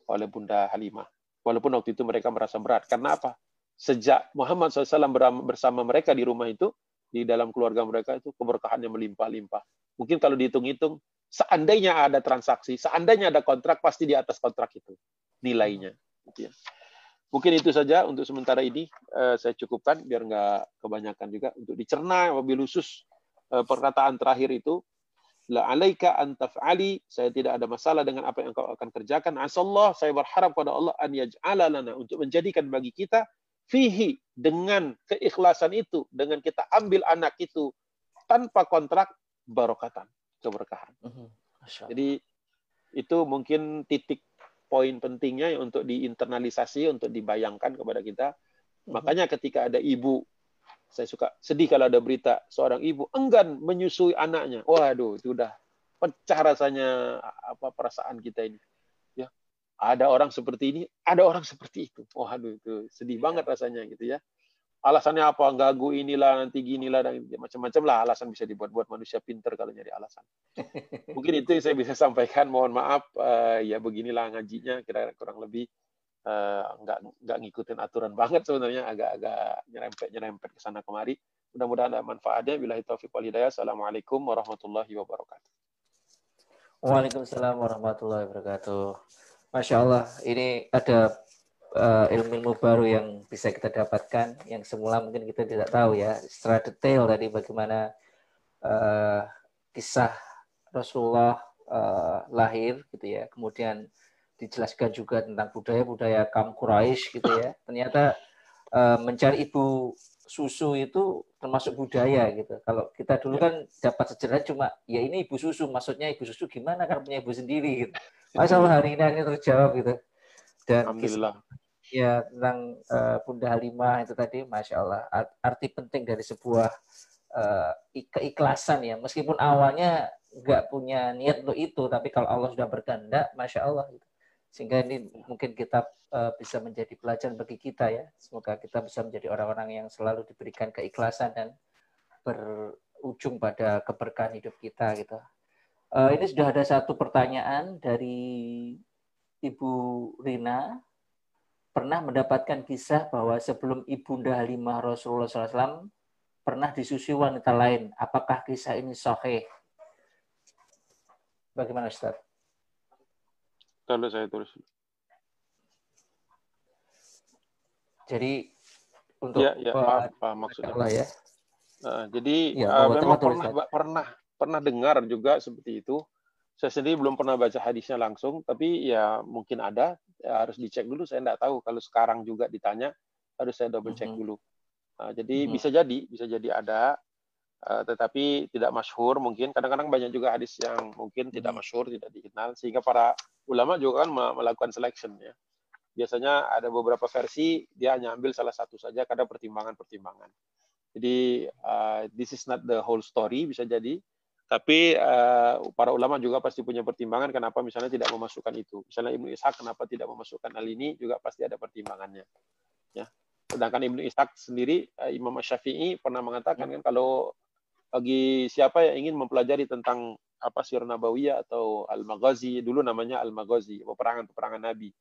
oleh Bunda Halimah. Walaupun waktu itu mereka merasa berat karena apa? Sejak Muhammad SAW bersama mereka di rumah itu di dalam keluarga mereka itu keberkahannya melimpah-limpah mungkin kalau dihitung-hitung seandainya ada transaksi seandainya ada kontrak pasti di atas kontrak itu nilainya. Gitu ya. mungkin itu saja untuk sementara ini. Uh, saya cukupkan biar nggak kebanyakan juga untuk dicerna mobil khusus. Uh, perkataan terakhir itu la alaika an taf'ali saya tidak ada masalah dengan apa yang kau akan kerjakan. Asallah saya berharap pada Allah an yaj'ala lana untuk menjadikan bagi kita fihi dengan keikhlasan itu dengan kita ambil anak itu tanpa kontrak barokatan keberkahan. Mhm. Jadi Itu mungkin titik poin pentingnya untuk diinternalisasi, untuk dibayangkan kepada kita. Mhm. Makanya ketika ada ibu, saya suka sedih kalau ada berita seorang ibu enggan menyusui anaknya. Waduh, itu udah pecah rasanya apa perasaan kita ini. Ya, ada orang seperti ini, ada orang seperti itu. Waduh, itu sedih banget rasanya gitu ya alasannya apa? Ganggu inilah nanti ginilah dan macam-macam lah alasan bisa dibuat-buat manusia pinter kalau nyari alasan. Mungkin itu yang saya bisa sampaikan. Mohon maaf uh, ya beginilah ngajinya kira kurang lebih uh, nggak nggak ngikutin aturan banget sebenarnya. Agak-agak nyerempet nyerempet ke sana kemari. Mudah-mudahan ada manfaatnya. Bila taufiq wal hidayah. Assalamualaikum warahmatullahi wabarakatuh. Waalaikumsalam warahmatullahi wabarakatuh. Masya Allah, ini ada uh, ilmu-ilmu baru yang bisa kita dapatkan yang semula mungkin kita tidak tahu ya secara detail tadi bagaimana uh, kisah Rasulullah uh, lahir gitu ya kemudian dijelaskan juga tentang budaya-budaya kaum Quraisy gitu ya ternyata uh, mencari ibu susu itu termasuk budaya gitu. Kalau kita dulu kan dapat sejarah cuma ya ini ibu susu, maksudnya ibu susu gimana kan punya ibu sendiri gitu. Masalah hari ini terjawab gitu. Dan Alhamdulillah. Ya tentang uh, Bunda Halimah itu tadi, masya Allah, arti penting dari sebuah uh, keikhlasan ya. Meskipun awalnya nggak punya niat untuk itu, tapi kalau Allah sudah berkehendak, masya Allah. Gitu. Sehingga ini mungkin kita uh, bisa menjadi pelajaran bagi kita ya. Semoga kita bisa menjadi orang-orang yang selalu diberikan keikhlasan dan berujung pada keberkahan hidup kita gitu. Uh, ini sudah ada satu pertanyaan dari Ibu Rina pernah mendapatkan kisah bahwa sebelum ibunda Halimah Rasulullah SAW pernah disusui wanita lain. Apakah kisah ini sahih? Bagaimana Ustaz? Kalau saya tulis. Jadi untuk ya, ya, paham maksudnya. Allah ya. Uh, jadi ya, uh, memang pernah, pernah pernah dengar juga seperti itu saya sendiri belum pernah baca hadisnya langsung, tapi ya mungkin ada, ya harus dicek dulu. Saya tidak tahu kalau sekarang juga ditanya, harus saya double check mm-hmm. dulu. Nah, jadi -hmm. bisa jadi, bisa jadi ada, uh, tetapi tidak masyhur mungkin. Kadang-kadang banyak juga hadis yang mungkin tidak mm-hmm. masyhur, tidak dikenal, sehingga para ulama juga kan melakukan selection ya. Biasanya ada beberapa versi dia hanya ambil salah satu saja karena pertimbangan-pertimbangan. Jadi uh, this is not the whole story bisa jadi tapi uh, para ulama juga pasti punya pertimbangan kenapa misalnya tidak memasukkan itu. Misalnya Ibnu Ishaq kenapa tidak memasukkan hal ini juga pasti ada pertimbangannya. Ya. Sedangkan Ibnu Ishaq sendiri uh, Imam Syafi'i pernah mengatakan kan kalau bagi siapa yang ingin mempelajari tentang apa sir nabawiyah atau al-maghazi dulu namanya al-maghazi peperangan-peperangan nabi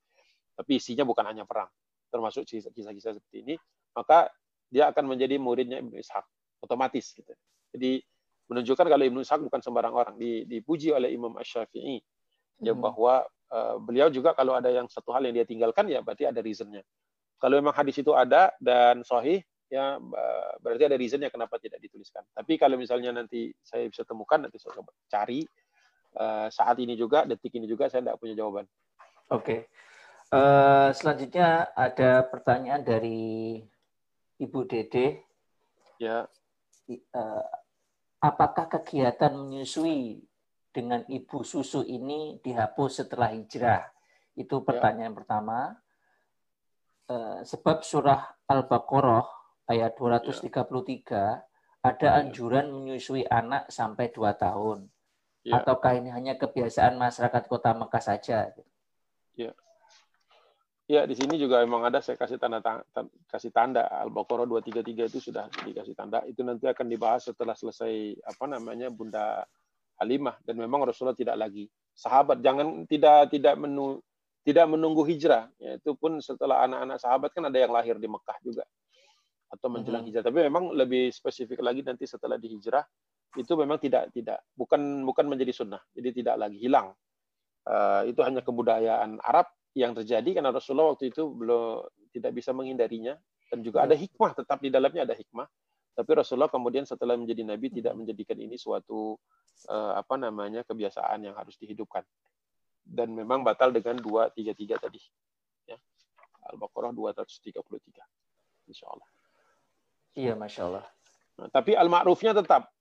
tapi isinya bukan hanya perang termasuk kisah-kisah seperti ini maka dia akan menjadi muridnya Ibnu Ishaq otomatis gitu jadi menunjukkan kalau Ibnu Ishaq bukan sembarang orang. Dipuji oleh Imam Ash-Syafi'i ya hmm. bahwa uh, beliau juga kalau ada yang satu hal yang dia tinggalkan ya berarti ada reasonnya. Kalau memang hadis itu ada dan sahih ya berarti ada reasonnya kenapa tidak dituliskan. Tapi kalau misalnya nanti saya bisa temukan nanti saya coba cari uh, saat ini juga detik ini juga saya tidak punya jawaban. Oke. Okay. Uh, selanjutnya ada pertanyaan dari Ibu Dede. Ya. Uh, apakah kegiatan menyusui dengan ibu susu ini dihapus setelah hijrah? Itu ya. pertanyaan ya. pertama. Uh, sebab surah Al-Baqarah ayat 233 ya. ada ya. anjuran menyusui anak sampai 2 tahun. Ya. Ataukah ini hanya kebiasaan masyarakat kota Mekah saja? Ya. Ya, di sini juga memang ada saya kasih tanda, tanda kasih tanda. Al-Baqarah 233 itu sudah dikasih tanda. Itu nanti akan dibahas setelah selesai apa namanya Bunda Halimah. Dan memang Rasulullah tidak lagi. Sahabat jangan tidak tidak menu, tidak menunggu hijrah. Ya, itu pun setelah anak-anak sahabat kan ada yang lahir di Mekah juga. Atau menjelang mm -hmm. hijrah. Tapi memang lebih spesifik lagi nanti setelah dihijrah itu memang tidak tidak bukan bukan menjadi sunnah. Jadi tidak lagi hilang. Uh, itu hanya kebudayaan Arab yang terjadi karena Rasulullah waktu itu belum tidak bisa menghindarinya. Dan juga ada hikmah tetap di dalamnya ada hikmah. Tapi Rasulullah kemudian setelah menjadi nabi tidak menjadikan ini suatu uh, apa namanya kebiasaan yang harus dihidupkan. Dan memang batal dengan 233 tadi. Ya. Al-Baqarah 233 insya Allah iya masya Allah. Nah, tapi al-ma'rufnya tetap.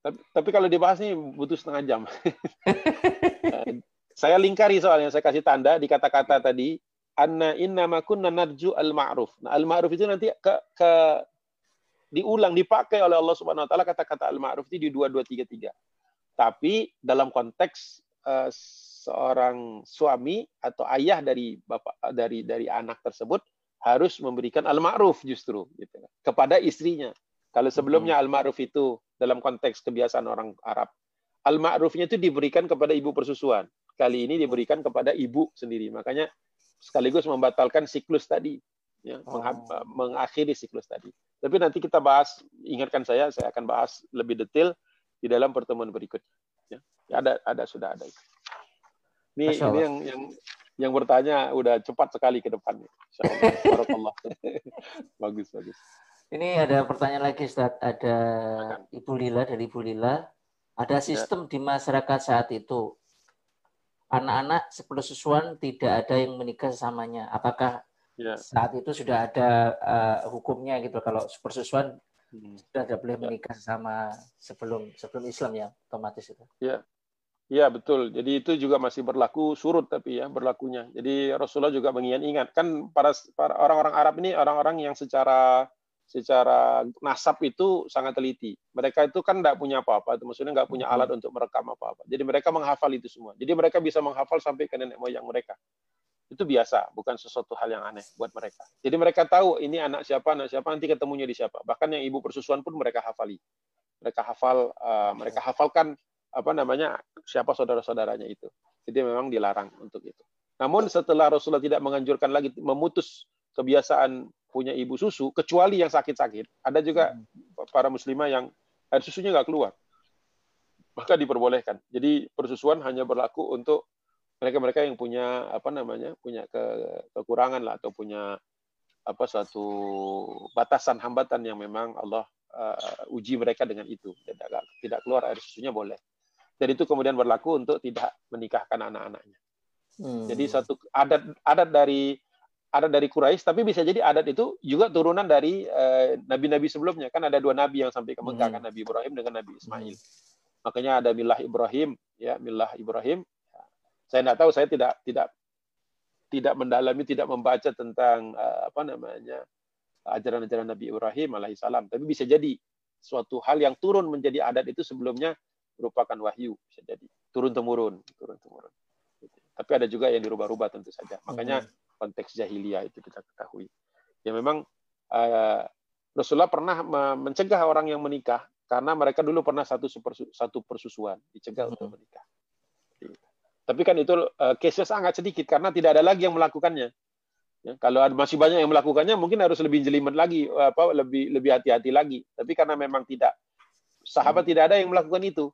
Tapi, tapi kalau dibahas nih butuh setengah jam saya lingkari soalnya saya kasih tanda di kata-kata tadi anna inna ma kunna narju al ma'ruf. Nah, al ma'ruf itu nanti ke, ke diulang dipakai oleh Allah Subhanahu wa taala kata-kata al ma'ruf itu di 2233. Tapi dalam konteks uh, seorang suami atau ayah dari bapak dari dari anak tersebut harus memberikan al ma'ruf justru gitu kepada istrinya. Kalau sebelumnya hmm. al ma'ruf itu dalam konteks kebiasaan orang Arab al ma'rufnya itu diberikan kepada ibu persusuan. Kali ini diberikan kepada ibu sendiri. Makanya sekaligus membatalkan siklus tadi, ya, oh. mengakhiri siklus tadi. Tapi nanti kita bahas, ingatkan saya, saya akan bahas lebih detail di dalam pertemuan berikutnya. Ya, ada, ada sudah ada. Ini, ini yang, yang yang bertanya udah cepat sekali ke depan. bagus, bagus. Ini ada pertanyaan lagi, Ustaz. Ada Ibu Lila dari Ibu Lila. Ada ya. sistem di masyarakat saat itu. Anak-anak sesusuan tidak ada yang menikah sesamanya. Apakah ya. saat itu sudah ada uh, hukumnya gitu kalau persusuan hmm. sudah tidak boleh ya. menikah sama sebelum sebelum Islam ya otomatis itu. Ya. Ya betul. Jadi itu juga masih berlaku surut tapi ya berlakunya. Jadi Rasulullah juga mengingat kan para para orang-orang Arab ini orang-orang yang secara secara nasab itu sangat teliti. Mereka itu kan tidak punya apa-apa, itu maksudnya nggak punya alat untuk merekam apa-apa. Jadi mereka menghafal itu semua. Jadi mereka bisa menghafal sampai ke nenek moyang mereka. Itu biasa, bukan sesuatu hal yang aneh buat mereka. Jadi mereka tahu ini anak siapa, anak siapa, nanti ketemunya di siapa. Bahkan yang ibu persusuan pun mereka hafali. Mereka hafal, uh, mereka hafalkan apa namanya siapa saudara-saudaranya itu. Jadi memang dilarang untuk itu. Namun setelah Rasulullah tidak menganjurkan lagi memutus kebiasaan punya ibu susu, kecuali yang sakit-sakit. Ada juga hmm. para muslimah yang air susunya nggak keluar. Maka diperbolehkan. Jadi persusuan hanya berlaku untuk mereka-mereka yang punya apa namanya punya ke, kekurangan lah atau punya apa suatu batasan hambatan yang memang Allah uh, uji mereka dengan itu tidak tidak keluar air susunya boleh dan itu kemudian berlaku untuk tidak menikahkan anak-anaknya hmm. jadi satu adat adat dari ada dari Quraisy, tapi bisa jadi adat itu juga turunan dari eh, nabi-nabi uh, sebelumnya. Kan ada dua nabi yang sampai ke Mekah, hmm. kan Nabi Ibrahim dengan Nabi Ismail. Hmm. Makanya ada milah Ibrahim, ya milah Ibrahim. Saya tidak tahu, saya tidak tidak tidak mendalami, tidak membaca tentang uh, apa namanya ajaran-ajaran Nabi Ibrahim alaihissalam. Tapi bisa jadi suatu hal yang turun menjadi adat itu sebelumnya merupakan wahyu, bisa jadi turun temurun, turun temurun. Tapi ada juga yang dirubah-rubah tentu saja. Makanya hmm konteks jahiliyah itu kita ketahui. Ya memang uh, Rasulullah pernah mencegah orang yang menikah karena mereka dulu pernah satu satu persusuan dicegah hmm. untuk menikah. Tapi kan itu uh, case-nya sangat sedikit karena tidak ada lagi yang melakukannya. Ya, kalau ada masih banyak yang melakukannya, mungkin harus lebih jelimet lagi, apa lebih lebih hati-hati lagi. Tapi karena memang tidak sahabat hmm. tidak ada yang melakukan itu,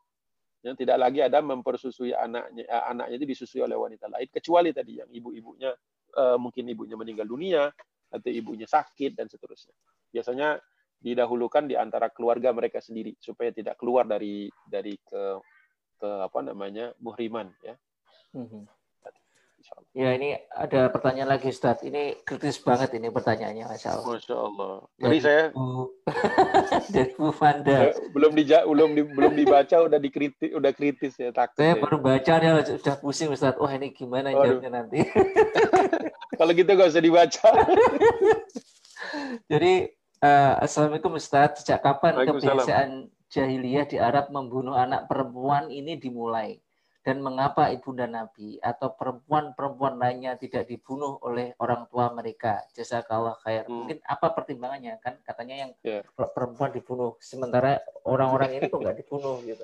ya, tidak lagi ada mempersusui anaknya, eh, anaknya itu disusui oleh wanita lain, kecuali tadi yang ibu-ibunya uh, mungkin ibunya meninggal dunia atau ibunya sakit dan seterusnya. Biasanya didahulukan di antara keluarga mereka sendiri supaya tidak keluar dari dari ke ke apa namanya muhriman ya. Mm -hmm. Ya ini ada pertanyaan lagi Ustaz. Ini kritis banget ini pertanyaannya Masya Allah. Masya Allah. Jadi saya dari Bu Fanda. Belum dija, belum di, belum dibaca udah dikritis udah kritis ya takut. Saya ya. baru baca ya sudah pusing Ustaz. Wah ini gimana jawabnya nanti. Kalau gitu gak usah dibaca. Jadi uh, Assalamualaikum Ustaz. Sejak kapan kebiasaan jahiliyah di Arab membunuh anak perempuan ini dimulai? Dan mengapa ibunda Nabi atau perempuan-perempuan lainnya tidak dibunuh oleh orang tua mereka. Jazakallah khair. Hmm. Mungkin apa pertimbangannya kan katanya yang yeah. perempuan dibunuh sementara orang-orang ini kok nggak dibunuh gitu.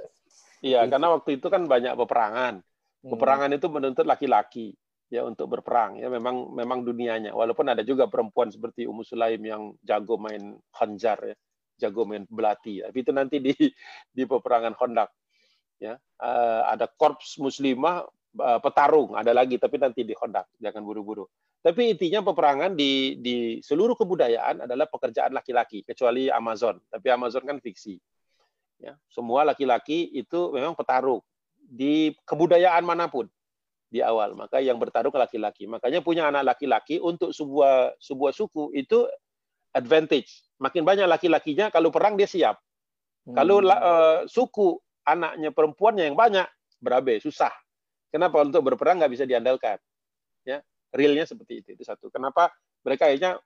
Iya, gitu. karena waktu itu kan banyak peperangan. Hmm. Peperangan hmm. itu menuntut laki-laki ya untuk berperang ya memang memang dunianya. Walaupun ada juga perempuan seperti Ummu Sulaim yang jago main khanjar ya, jago main belati. Tapi itu nanti di di peperangan Khandaq ya. Uh, ada korps muslimah uh, petarung ada lagi tapi nanti di jangan buru-buru. Tapi intinya peperangan di di seluruh kebudayaan adalah pekerjaan laki-laki kecuali Amazon. Tapi Amazon kan fiksi ya. Semua laki-laki itu memang petarung di kebudayaan mana pun di awal. Maka yang bertarung laki-laki. Makanya punya anak laki-laki untuk sebuah sebuah suku itu advantage. Makin banyak laki-lakinya kalau perang dia siap. Hmm. kalau uh, suku anaknya perempuannya yang banyak, berabe, susah. Kenapa untuk berperang nggak bisa diandalkan? Ya, realnya seperti itu. Itu satu. Kenapa mereka akhirnya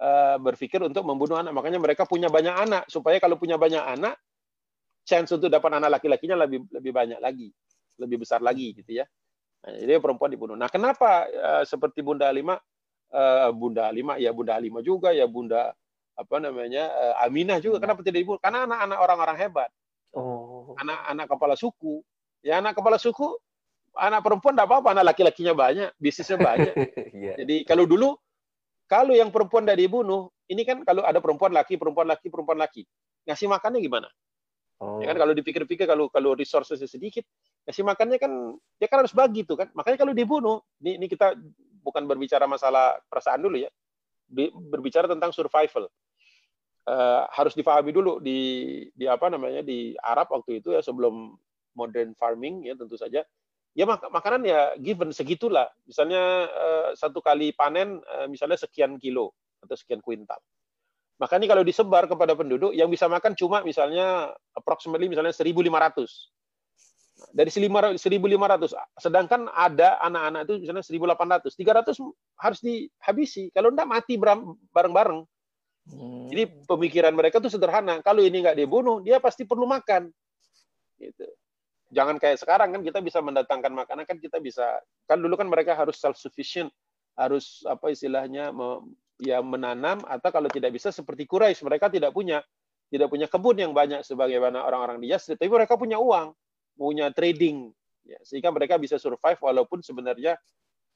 uh, berpikir untuk membunuh anak? Makanya mereka punya banyak anak supaya kalau punya banyak anak, chance untuk dapat anak laki-lakinya lebih lebih banyak lagi, lebih besar lagi gitu ya. Nah, jadi perempuan dibunuh. Nah, kenapa uh, seperti Bunda Lima, uh, Bunda Lima ya Bunda Lima juga ya Bunda apa namanya Aminah juga kenapa tidak dibunuh? Karena anak-anak orang-orang hebat. Oh. Anak-anak kepala suku. Ya anak kepala suku anak perempuan tidak apa-apa, anak laki-lakinya banyak, bisnisnya banyak. yeah. Jadi kalau dulu, kalau yang perempuan tidak dibunuh, ini kan kalau ada perempuan laki, perempuan laki, perempuan laki, ngasih makannya gimana? Oh. Ya kan kalau dipikir-pikir kalau kalau resources sedikit, ngasih makannya kan dia kan harus bagi tuh kan. Makanya kalau dibunuh, ini, ini kita bukan berbicara masalah perasaan dulu ya, berbicara tentang survival. Uh, harus difahami dulu di di apa namanya di Arab waktu itu ya sebelum modern farming ya tentu saja ya mak makanan ya given segitulah. Misalnya uh, satu kali panen uh, misalnya sekian kilo atau sekian kuintal. Makanya kalau disebar kepada penduduk yang bisa makan cuma misalnya approximately misalnya 1.500. Dari 1.500, sedangkan ada anak-anak itu misalnya 1.800, 300 harus dihabisi. Kalau enggak mati bareng-bareng. Hmm. Jadi pemikiran mereka itu sederhana. Kalau ini nggak dibunuh, dia pasti perlu makan. Gitu jangan kayak sekarang kan kita bisa mendatangkan makanan kan kita bisa kan dulu kan mereka harus self sufficient harus apa istilahnya ya menanam atau kalau tidak bisa seperti Quraisy mereka tidak punya tidak punya kebun yang banyak sebagaimana orang-orang di Yasrib tapi mereka punya uang punya trading ya, sehingga mereka bisa survive walaupun sebenarnya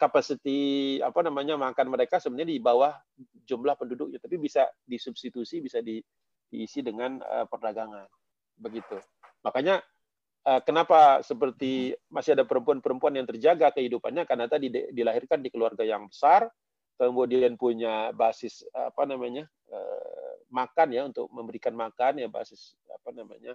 capacity apa namanya makan mereka sebenarnya di bawah jumlah penduduknya tapi bisa disubstitusi bisa di, diisi dengan uh, perdagangan. Begitu. Makanya Eh, kenapa seperti masih ada perempuan-perempuan yang terjaga kehidupannya karena tadi dilahirkan di keluarga yang besar, kemudian punya basis apa namanya eh, makan ya untuk memberikan makan ya basis apa namanya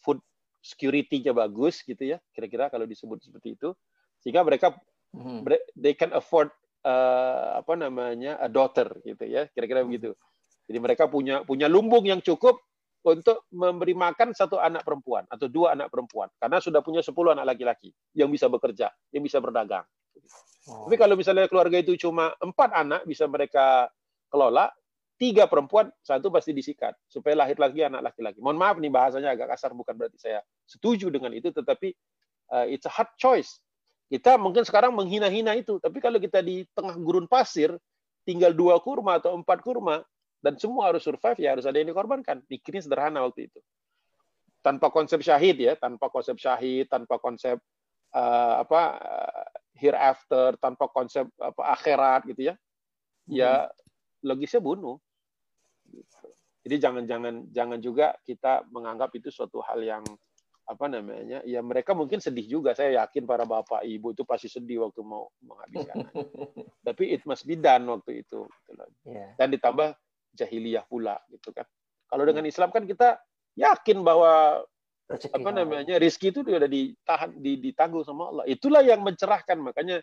food security-nya bagus gitu ya kira-kira kalau disebut seperti itu. Sehingga mereka hmm. they can afford uh, apa namanya a daughter gitu ya kira-kira begitu jadi mereka punya punya lumbung yang cukup untuk memberi makan satu anak perempuan atau dua anak perempuan karena sudah punya sepuluh anak laki-laki yang bisa bekerja, yang bisa berdagang. Oh. Tapi kalau misalnya keluarga itu cuma empat anak bisa mereka kelola, tiga perempuan, satu pasti disikat supaya lahir lagi anak laki-laki. Mohon maaf nih bahasanya agak kasar, bukan berarti saya setuju dengan itu, tetapi uh, it's a hard choice. Kita mungkin sekarang menghina-hina itu, tapi kalau kita di tengah gurun pasir, tinggal dua kurma atau empat kurma, dan semua harus survive ya harus ada yang dikorbankan. Pikirnya sederhana waktu itu. Tanpa konsep syahid ya, tanpa konsep syahid, tanpa konsep uh, apa uh, hereafter, tanpa konsep apa akhirat gitu ya. Ya hmm. logisnya bunuh. Jadi jangan-jangan jangan juga kita menganggap itu suatu hal yang apa namanya ya mereka mungkin sedih juga saya yakin para bapak ibu itu pasti sedih waktu mau menghabiskan tapi it must be done waktu itu gitu yeah. dan ditambah jahiliyah pula gitu kan. Kalau dengan hmm. Islam kan kita yakin bahwa Rezeki apa namanya rizki itu sudah ditahan ditanggung sama Allah. Itulah yang mencerahkan makanya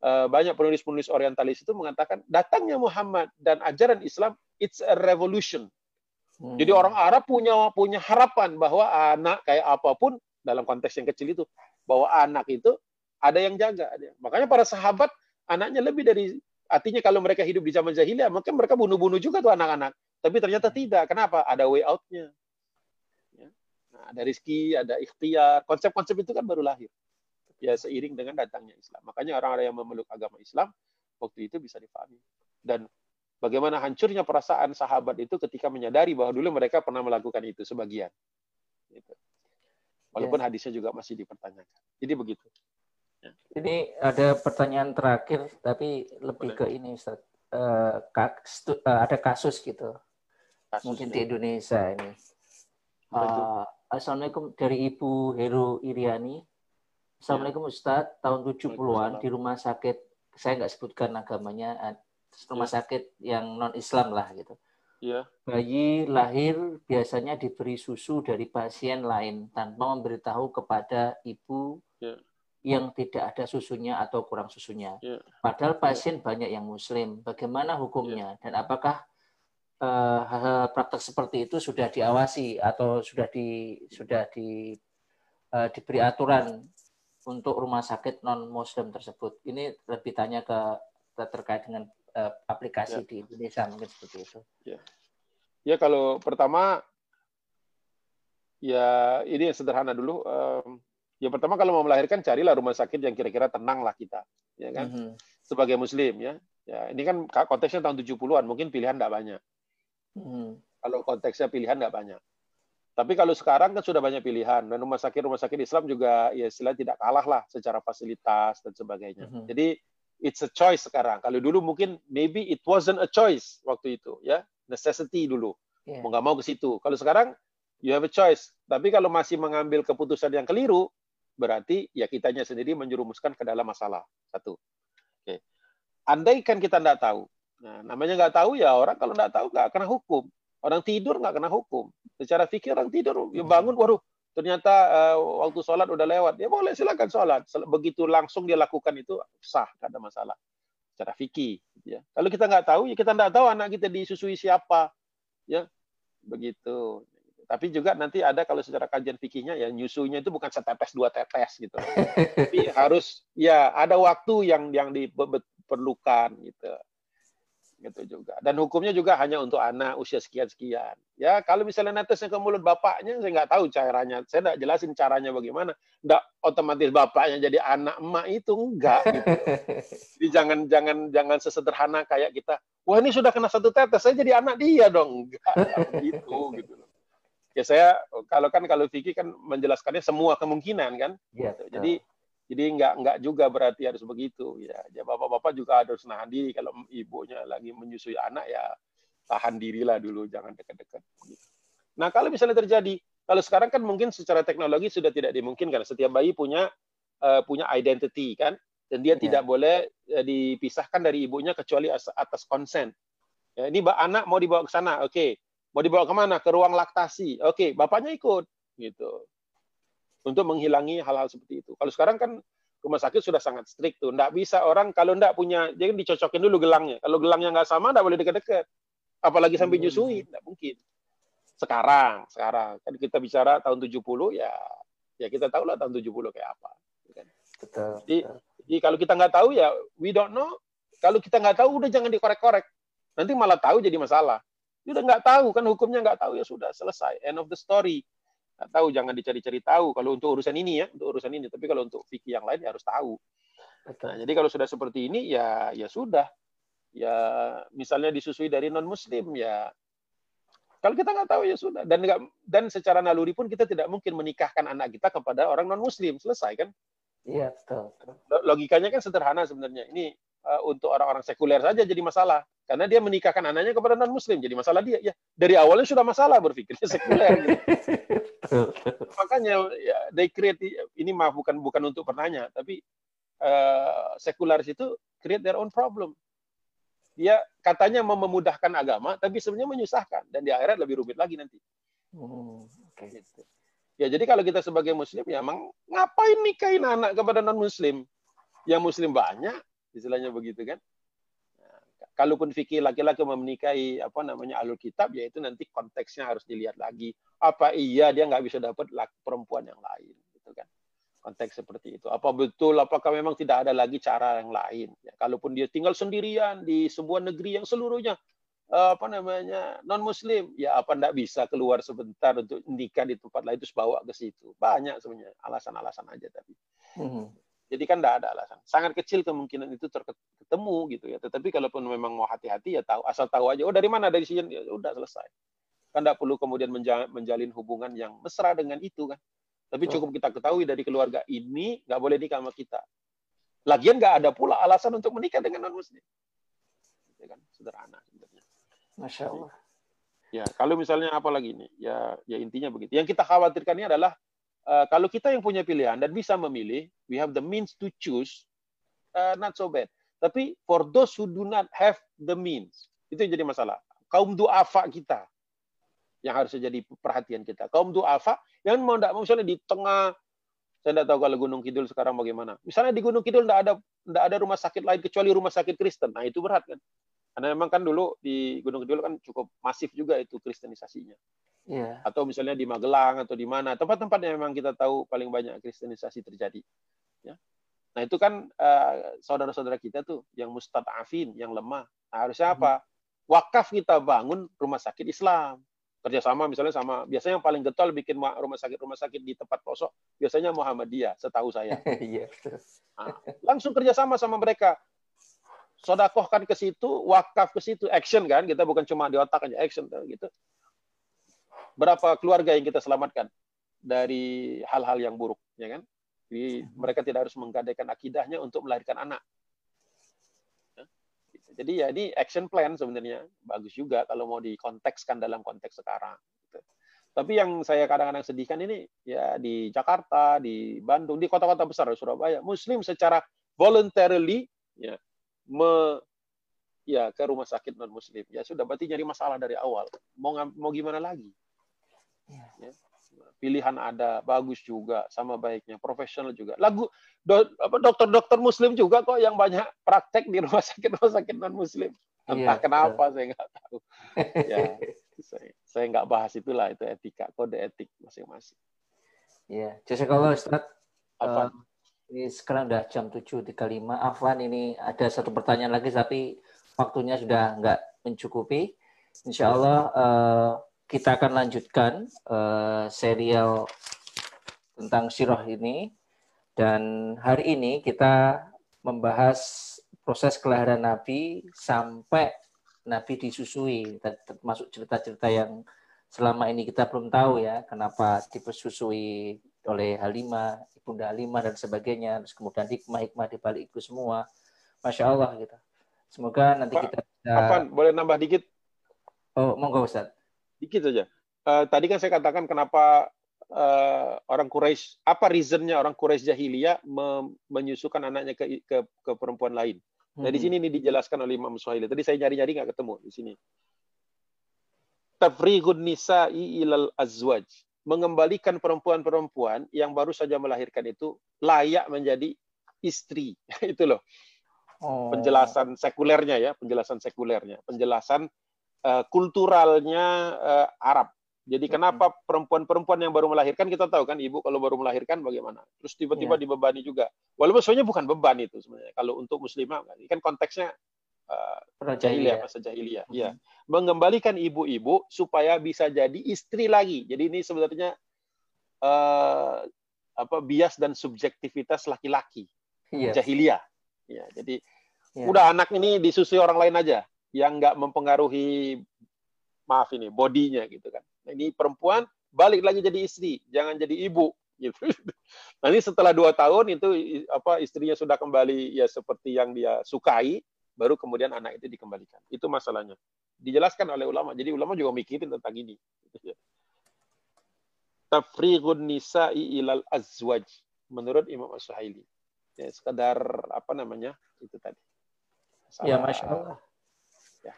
eh, banyak penulis-penulis orientalis itu mengatakan datangnya Muhammad dan ajaran Islam it's a revolution. Hmm. Jadi orang Arab punya punya harapan bahwa anak kayak apa pun dalam konteks yang kecil itu bahwa anak itu ada yang jaga. Makanya para sahabat anaknya lebih dari Artinya kalau mereka hidup di zaman jahiliyah, mungkin mereka bunuh-bunuh juga tuh anak-anak. Tapi ternyata tidak. Kenapa? Ada way out-nya. Ya. Nah, ada rizki, ada ikhtiar. Konsep-konsep itu kan baru lahir. Ya seiring dengan datangnya Islam. Makanya orang-orang yang memeluk agama Islam waktu itu bisa difahami. Dan bagaimana hancurnya perasaan sahabat itu ketika menyadari bahwa dulu mereka pernah melakukan itu sebagian. Gitu. Walaupun yeah. hadisnya juga masih dipertanyakan. Jadi begitu. Ini ada pertanyaan terakhir, tapi lebih ke ini, Ustaz. Uh, ada kasus gitu, kasus mungkin di Indonesia ini. Uh, Assalamualaikum dari Ibu Heru Iriani. Assalamualaikum ya. Ustadz, tahun 70-an di rumah sakit, saya nggak sebutkan agamanya, rumah ya. sakit yang non-Islam lah gitu. Ya. Bayi lahir biasanya diberi susu dari pasien lain tanpa memberitahu kepada ibu ya yang tidak ada susunya atau kurang susunya. Yeah. Padahal ya. pasien yeah. banyak yang Muslim. Bagaimana hukumnya yeah. dan apakah uh, hal-hal praktek seperti itu sudah diawasi atau sudah di sudah di uh, diberi aturan untuk rumah sakit non Muslim tersebut. Ini lebih tanya ke terkait dengan uh, aplikasi ya. di Indonesia mungkin seperti itu. Ya. ya kalau pertama ya ini yang sederhana dulu. Um, ya pertama kalau mau melahirkan carilah rumah sakit yang kira-kira tenang lah kita, ya kan? Mm -hmm. Sebagai Muslim ya. Ya ini kan konteksnya tahun 70-an, mungkin pilihan tidak banyak. Mm -hmm. Kalau konteksnya pilihan nggak banyak. Tapi kalau sekarang kan sudah banyak pilihan dan rumah sakit rumah sakit Islam juga ya istilah tidak kalah lah secara fasilitas dan sebagainya. Mm -hmm. Jadi it's a choice sekarang. Kalau dulu mungkin maybe it wasn't a choice waktu itu ya necessity dulu. Yeah. Mau nggak mau ke situ. Kalau sekarang you have a choice. Tapi kalau masih mengambil keputusan yang keliru berarti ya kitanya sendiri menjerumuskan ke dalam masalah. Satu. Oke. Okay. Andai kan kita tidak tahu. Nah, namanya nggak tahu ya orang kalau nggak tahu nggak kena hukum. Orang tidur nggak kena hukum. Secara fikir orang tidur, ya bangun, waduh, ternyata uh, waktu sholat udah lewat. Ya boleh silakan sholat. Begitu langsung dia lakukan itu sah, nggak ada masalah. Secara fikih. Ya. Kalau kita nggak tahu, ya kita nggak tahu anak kita disusui siapa. Ya, begitu. Tapi juga nanti ada kalau secara kajian fikihnya ya nyusunya itu bukan setetes dua tetes gitu. Tapi harus ya ada waktu yang yang diperlukan gitu gitu juga. Dan hukumnya juga hanya untuk anak usia sekian-sekian. Ya, kalau misalnya netesnya ke mulut bapaknya, saya nggak tahu caranya. Saya nggak jelasin caranya bagaimana. Nggak otomatis bapaknya jadi anak emak itu enggak. Gitu. Jadi jangan jangan jangan sesederhana kayak kita. Wah ini sudah kena satu tetes, saya jadi anak dia dong. Enggak, gitu gitu. Ya saya kalau kan kalau Vicky kan menjelaskannya semua kemungkinan kan. Ya, Jadi jadi nggak nggak juga berarti harus begitu ya. Ya bapak-bapak juga harus nahan diri kalau ibunya lagi menyusui anak ya tahan dirilah dulu jangan dekat-dekat. Nah kalau misalnya terjadi kalau sekarang kan mungkin secara teknologi sudah tidak dimungkinkan setiap bayi punya uh, punya identity kan dan dia yeah. tidak boleh uh, dipisahkan dari ibunya kecuali atas konsen. Ya, ini anak mau dibawa ke sana, oke. Okay. Mau dibawa ke mana? Ke ruang laktasi, oke. Okay. Bapaknya ikut, gitu untuk menghilangi hal-hal seperti itu. Kalau sekarang kan rumah sakit sudah sangat strict tuh. Nggak bisa orang kalau nggak punya, jadi dicocokin dulu gelangnya. Kalau gelangnya nggak sama, nggak boleh dekat-dekat. Apalagi sampai nyusui, nggak mungkin. Sekarang, sekarang kan kita bicara tahun 70 ya, ya kita tahu lah tahun 70 kayak apa. Ya kan? Betul. Jadi, betul. jadi kalau kita nggak tahu ya, we don't know. Kalau kita nggak tahu, udah jangan dikorek-korek. Nanti malah tahu jadi masalah. Udah nggak tahu kan hukumnya nggak tahu ya sudah selesai. End of the story nggak tahu jangan dicari-cari tahu. Kalau untuk urusan ini ya untuk urusan ini. Tapi kalau untuk fikih yang lain ya harus tahu. Nah, jadi kalau sudah seperti ini ya ya sudah. Ya misalnya disusui dari non muslim ya kalau kita nggak tahu ya sudah. Dan nggak dan secara naluri pun kita tidak mungkin menikahkan anak kita kepada orang non muslim selesai kan? Iya betul, logikanya kan sederhana sebenarnya. Ini untuk orang-orang sekuler saja jadi masalah karena dia menikahkan anaknya kepada non muslim jadi masalah dia ya dari awalnya sudah masalah berpikirnya sekuler gitu. makanya ya, they create ini mah bukan bukan untuk bertanya tapi uh, sekularis itu create their own problem dia katanya mau memudahkan agama tapi sebenarnya menyusahkan dan di akhirat lebih rumit lagi nanti okay. gitu. ya jadi kalau kita sebagai muslim ya emang ngapain nikahin anak kepada non muslim yang muslim banyak istilahnya begitu kan? Nah, kalaupun fikih laki-laki menikahi apa namanya alur kitab yaitu nanti konteksnya harus dilihat lagi. Apa iya dia nggak bisa dapat perempuan yang lain gitu kan? Konteks seperti itu. Apa betul apakah memang tidak ada lagi cara yang lain? Ya, kalaupun dia tinggal sendirian di sebuah negeri yang seluruhnya eh, apa namanya non muslim ya apa ndak bisa keluar sebentar untuk nikah di tempat lain terus bawa ke situ? Banyak sebenarnya alasan-alasan aja tapi. Mm -hmm. Jadi kan tidak ada alasan. Sangat kecil kemungkinan itu terketemu gitu ya. Tetapi kalaupun memang mau hati-hati ya tahu asal tahu aja. Oh dari mana dari sini ya udah selesai. Kan tidak perlu kemudian menjalin hubungan yang mesra dengan itu kan. Tapi cukup kita ketahui dari keluarga ini nggak boleh nikah sama kita. Lagian nggak ada pula alasan untuk menikah dengan non muslim. Ya kan sederhana sebenarnya. Masya Allah. Ya kalau misalnya apa lagi nih ya ya intinya begitu. Yang kita khawatirkan ini adalah uh, kalau kita yang punya pilihan dan bisa memilih, we have the means to choose, uh, not so bad. Tapi for those who do not have the means, itu yang jadi masalah. Kaum duafa kita yang harus jadi perhatian kita. Kaum duafa yang mau tidak misalnya di tengah saya tidak tahu kalau Gunung Kidul sekarang bagaimana. Misalnya di Gunung Kidul tidak ada tidak ada rumah sakit lain kecuali rumah sakit Kristen. Nah itu berat kan. Karena memang kan dulu di Gunung Kidul kan cukup masif juga itu kristenisasinya yeah. atau misalnya di Magelang atau di mana tempat-tempat yang memang kita tahu paling banyak kristenisasi terjadi. Ya. Nah itu kan uh, saudara-saudara kita tuh yang mustadafin, yang lemah. Nah, harusnya apa? Wakaf kita bangun rumah sakit Islam kerjasama misalnya sama biasanya yang paling getol bikin rumah sakit rumah sakit di tempat pelosok biasanya Muhammadiyah setahu saya iya, nah, langsung kerjasama sama mereka sodakohkan ke situ wakaf ke situ action kan kita bukan cuma di otak aja action gitu berapa keluarga yang kita selamatkan dari hal-hal yang buruk ya kan jadi mereka tidak harus menggadaikan akidahnya untuk melahirkan anak jadi ya ini action plan sebenarnya bagus juga kalau mau dikontekskan dalam konteks sekarang. Gitu. Tapi yang saya kadang-kadang sedihkan ini ya di Jakarta, di Bandung, di kota-kota besar Surabaya, Muslim secara voluntarily ya me, ya ke rumah sakit non Muslim. Ya sudah berarti nyari masalah dari awal. Mau mau gimana lagi? Ya pilihan ada bagus juga sama baiknya profesional juga. Lagu do, dokter-dokter muslim juga kok yang banyak praktek di rumah sakit rumah sakit non muslim entah iya, kenapa betul. saya nggak tahu. Ya saya saya nggak bahas itulah itu etika kode etik masing-masing. Ya jadi kalau Ustaz. Apa? Uh, ini sekarang udah jam 7.35 Afwan ini ada satu pertanyaan lagi tapi waktunya sudah nggak mencukupi. Insya Allah uh, kita akan lanjutkan uh, serial tentang sirah ini. Dan hari ini kita membahas proses kelahiran Nabi sampai Nabi disusui. Termasuk cerita-cerita yang selama ini kita belum tahu ya kenapa dipersusui oleh Halimah, Ibunda Halimah dan sebagainya. Terus kemudian hikmah-hikmah di balik itu semua. Masya Allah gitu. Semoga nanti Pak, kita bisa... Apa, boleh nambah dikit? Oh monggo Ustaz Dikit saja. Uh, tadi kan saya katakan kenapa uh, orang Quraisy apa reasonnya orang Quraisy jahiliyah menyusukan anaknya ke, ke ke perempuan lain. Nah di hmm. sini ini dijelaskan oleh Imam Suhaili. Tadi saya nyari-nyari nggak ketemu di sini. Tafrigun nisa'i ilal azwaj. Mengembalikan perempuan-perempuan yang baru saja melahirkan itu layak menjadi istri. itu loh. Oh. Penjelasan sekulernya ya, penjelasan sekulernya, penjelasan uh, kulturalnya uh, Arab. Jadi kenapa perempuan-perempuan yang baru melahirkan kita tahu kan ibu kalau baru melahirkan bagaimana. Terus tiba-tiba yeah. dibebani juga. Walaupun sebenarnya bukan beban itu sebenarnya. Kalau untuk muslimah ini kan konteksnya uh, jahiliyah masa jahiliyah. Iya. -hmm. Mengembalikan ibu-ibu supaya bisa jadi istri lagi. Jadi ini sebenarnya uh, apa bias dan subjektivitas laki-laki. Yes. Iya. Jahiliyah. Ya, jadi yeah. udah anak ini disusui orang lain aja yang nggak mempengaruhi maaf ini bodinya gitu kan. Nah, ini perempuan balik lagi jadi istri, jangan jadi ibu gitu. Nanti setelah dua tahun itu apa istrinya sudah kembali ya seperti yang dia sukai, baru kemudian anak itu dikembalikan. Itu masalahnya. Dijelaskan oleh ulama. Jadi ulama juga mikirin tentang ini. Tafrigun nisa'i ilal azwaj menurut Imam As-Suhaili. Ya, sekedar apa namanya? Itu tadi. ya, Masya Allah. Ya.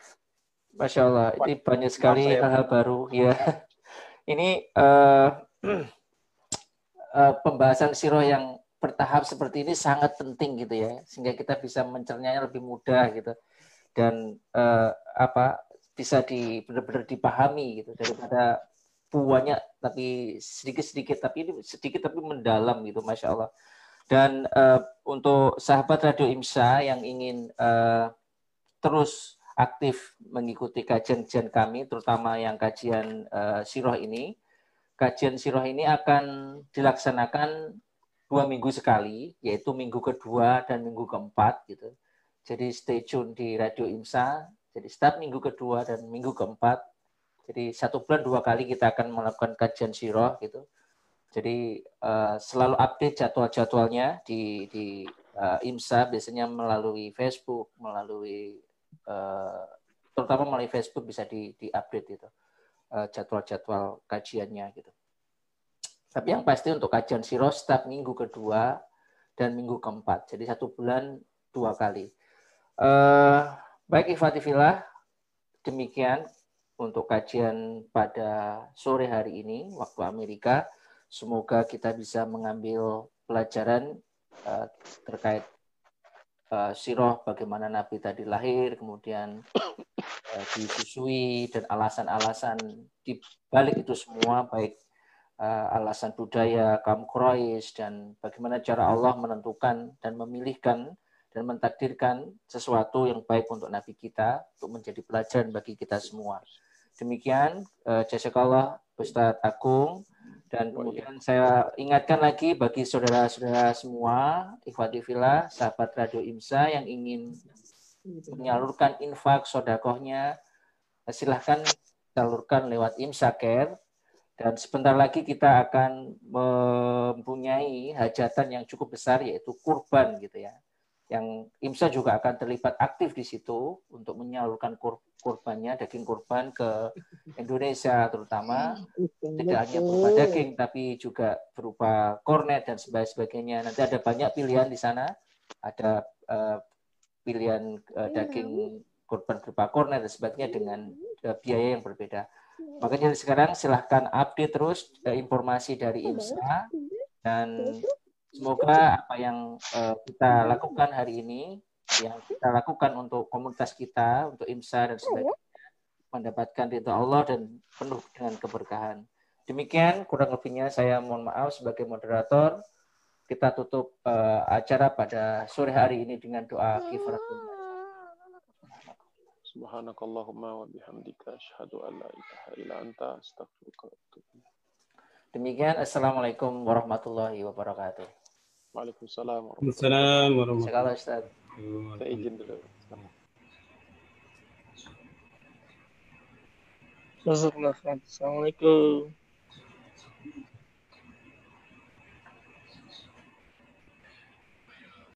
Masya Allah, ini banyak sekali hal-hal baru ya. Ini uh, uh, pembahasan siroh yang bertahap seperti ini sangat penting gitu ya, sehingga kita bisa mencernanya lebih mudah gitu dan uh, apa bisa di benar-benar dipahami gitu daripada buahnya tapi sedikit-sedikit tapi ini sedikit tapi mendalam gitu, masya Allah. Dan uh, untuk sahabat Radio Imsa yang ingin uh, terus aktif mengikuti kajian-kajian kami, terutama yang kajian uh, siroh ini. Kajian siroh ini akan dilaksanakan dua minggu sekali, yaitu minggu kedua dan minggu keempat gitu. Jadi stay tune di Radio IMSA. Jadi setiap minggu kedua dan minggu keempat. Jadi satu bulan dua kali kita akan melakukan kajian siroh gitu. Jadi uh, selalu update jadwal-jadwalnya di di uh, IMSA biasanya melalui Facebook, melalui uh, terutama melalui Facebook bisa di, di update itu uh, jadwal-jadwal kajiannya gitu. Tapi yang pasti untuk kajian siro setiap minggu kedua dan minggu keempat. Jadi satu bulan dua kali. Uh, baik Ifatifillah, demikian untuk kajian pada sore hari ini waktu Amerika. Semoga kita bisa mengambil pelajaran uh, terkait uh, siroh bagaimana Nabi tadi lahir, kemudian uh, disusui dan alasan-alasan di balik itu semua baik uh, alasan budaya kaum Quraisy dan bagaimana cara Allah menentukan dan memilihkan dan mentakdirkan sesuatu yang baik untuk Nabi kita untuk menjadi pelajaran bagi kita semua. Demikian uh, jazakallah Ustadz Agung dan kemudian saya ingatkan lagi bagi saudara-saudara semua, ikhwati fillah, sahabat Radio IMSA yang ingin menyalurkan infak sodakohnya, silahkan salurkan lewat IMSA Care dan sebentar lagi kita akan mempunyai hajatan yang cukup besar yaitu kurban gitu ya. Yang IMSA juga akan terlibat aktif di situ untuk menyalurkan kur kurbannya daging kurban ke Indonesia terutama tidak hanya berupa daging tapi juga berupa kornet dan sebagainya. Nanti ada banyak pilihan di sana. Ada uh, pilihan uh, daging kurban berupa kornet dan sebagainya dengan uh, biaya yang berbeda. Makanya sekarang silahkan update terus uh, informasi dari IMSA dan semoga apa yang uh, kita lakukan hari ini, yang kita lakukan untuk komunitas kita, untuk IMSA dan sebagainya, mendapatkan ridho Allah dan penuh dengan keberkahan. Demikian kurang lebihnya saya mohon maaf sebagai moderator. Kita tutup uh, acara pada sore hari ini dengan doa kifaratul Subhanakallahumma wa bihamdika asyhadu an la ilaha illa anta astaghfiruka wa atubu Demikian Assalamualaikum warahmatullahi wabarakatuh. Waalaikumsalam warahmatullahi wabarakatuh. Ustaz. Saya izin dulu. Assalamualaikum.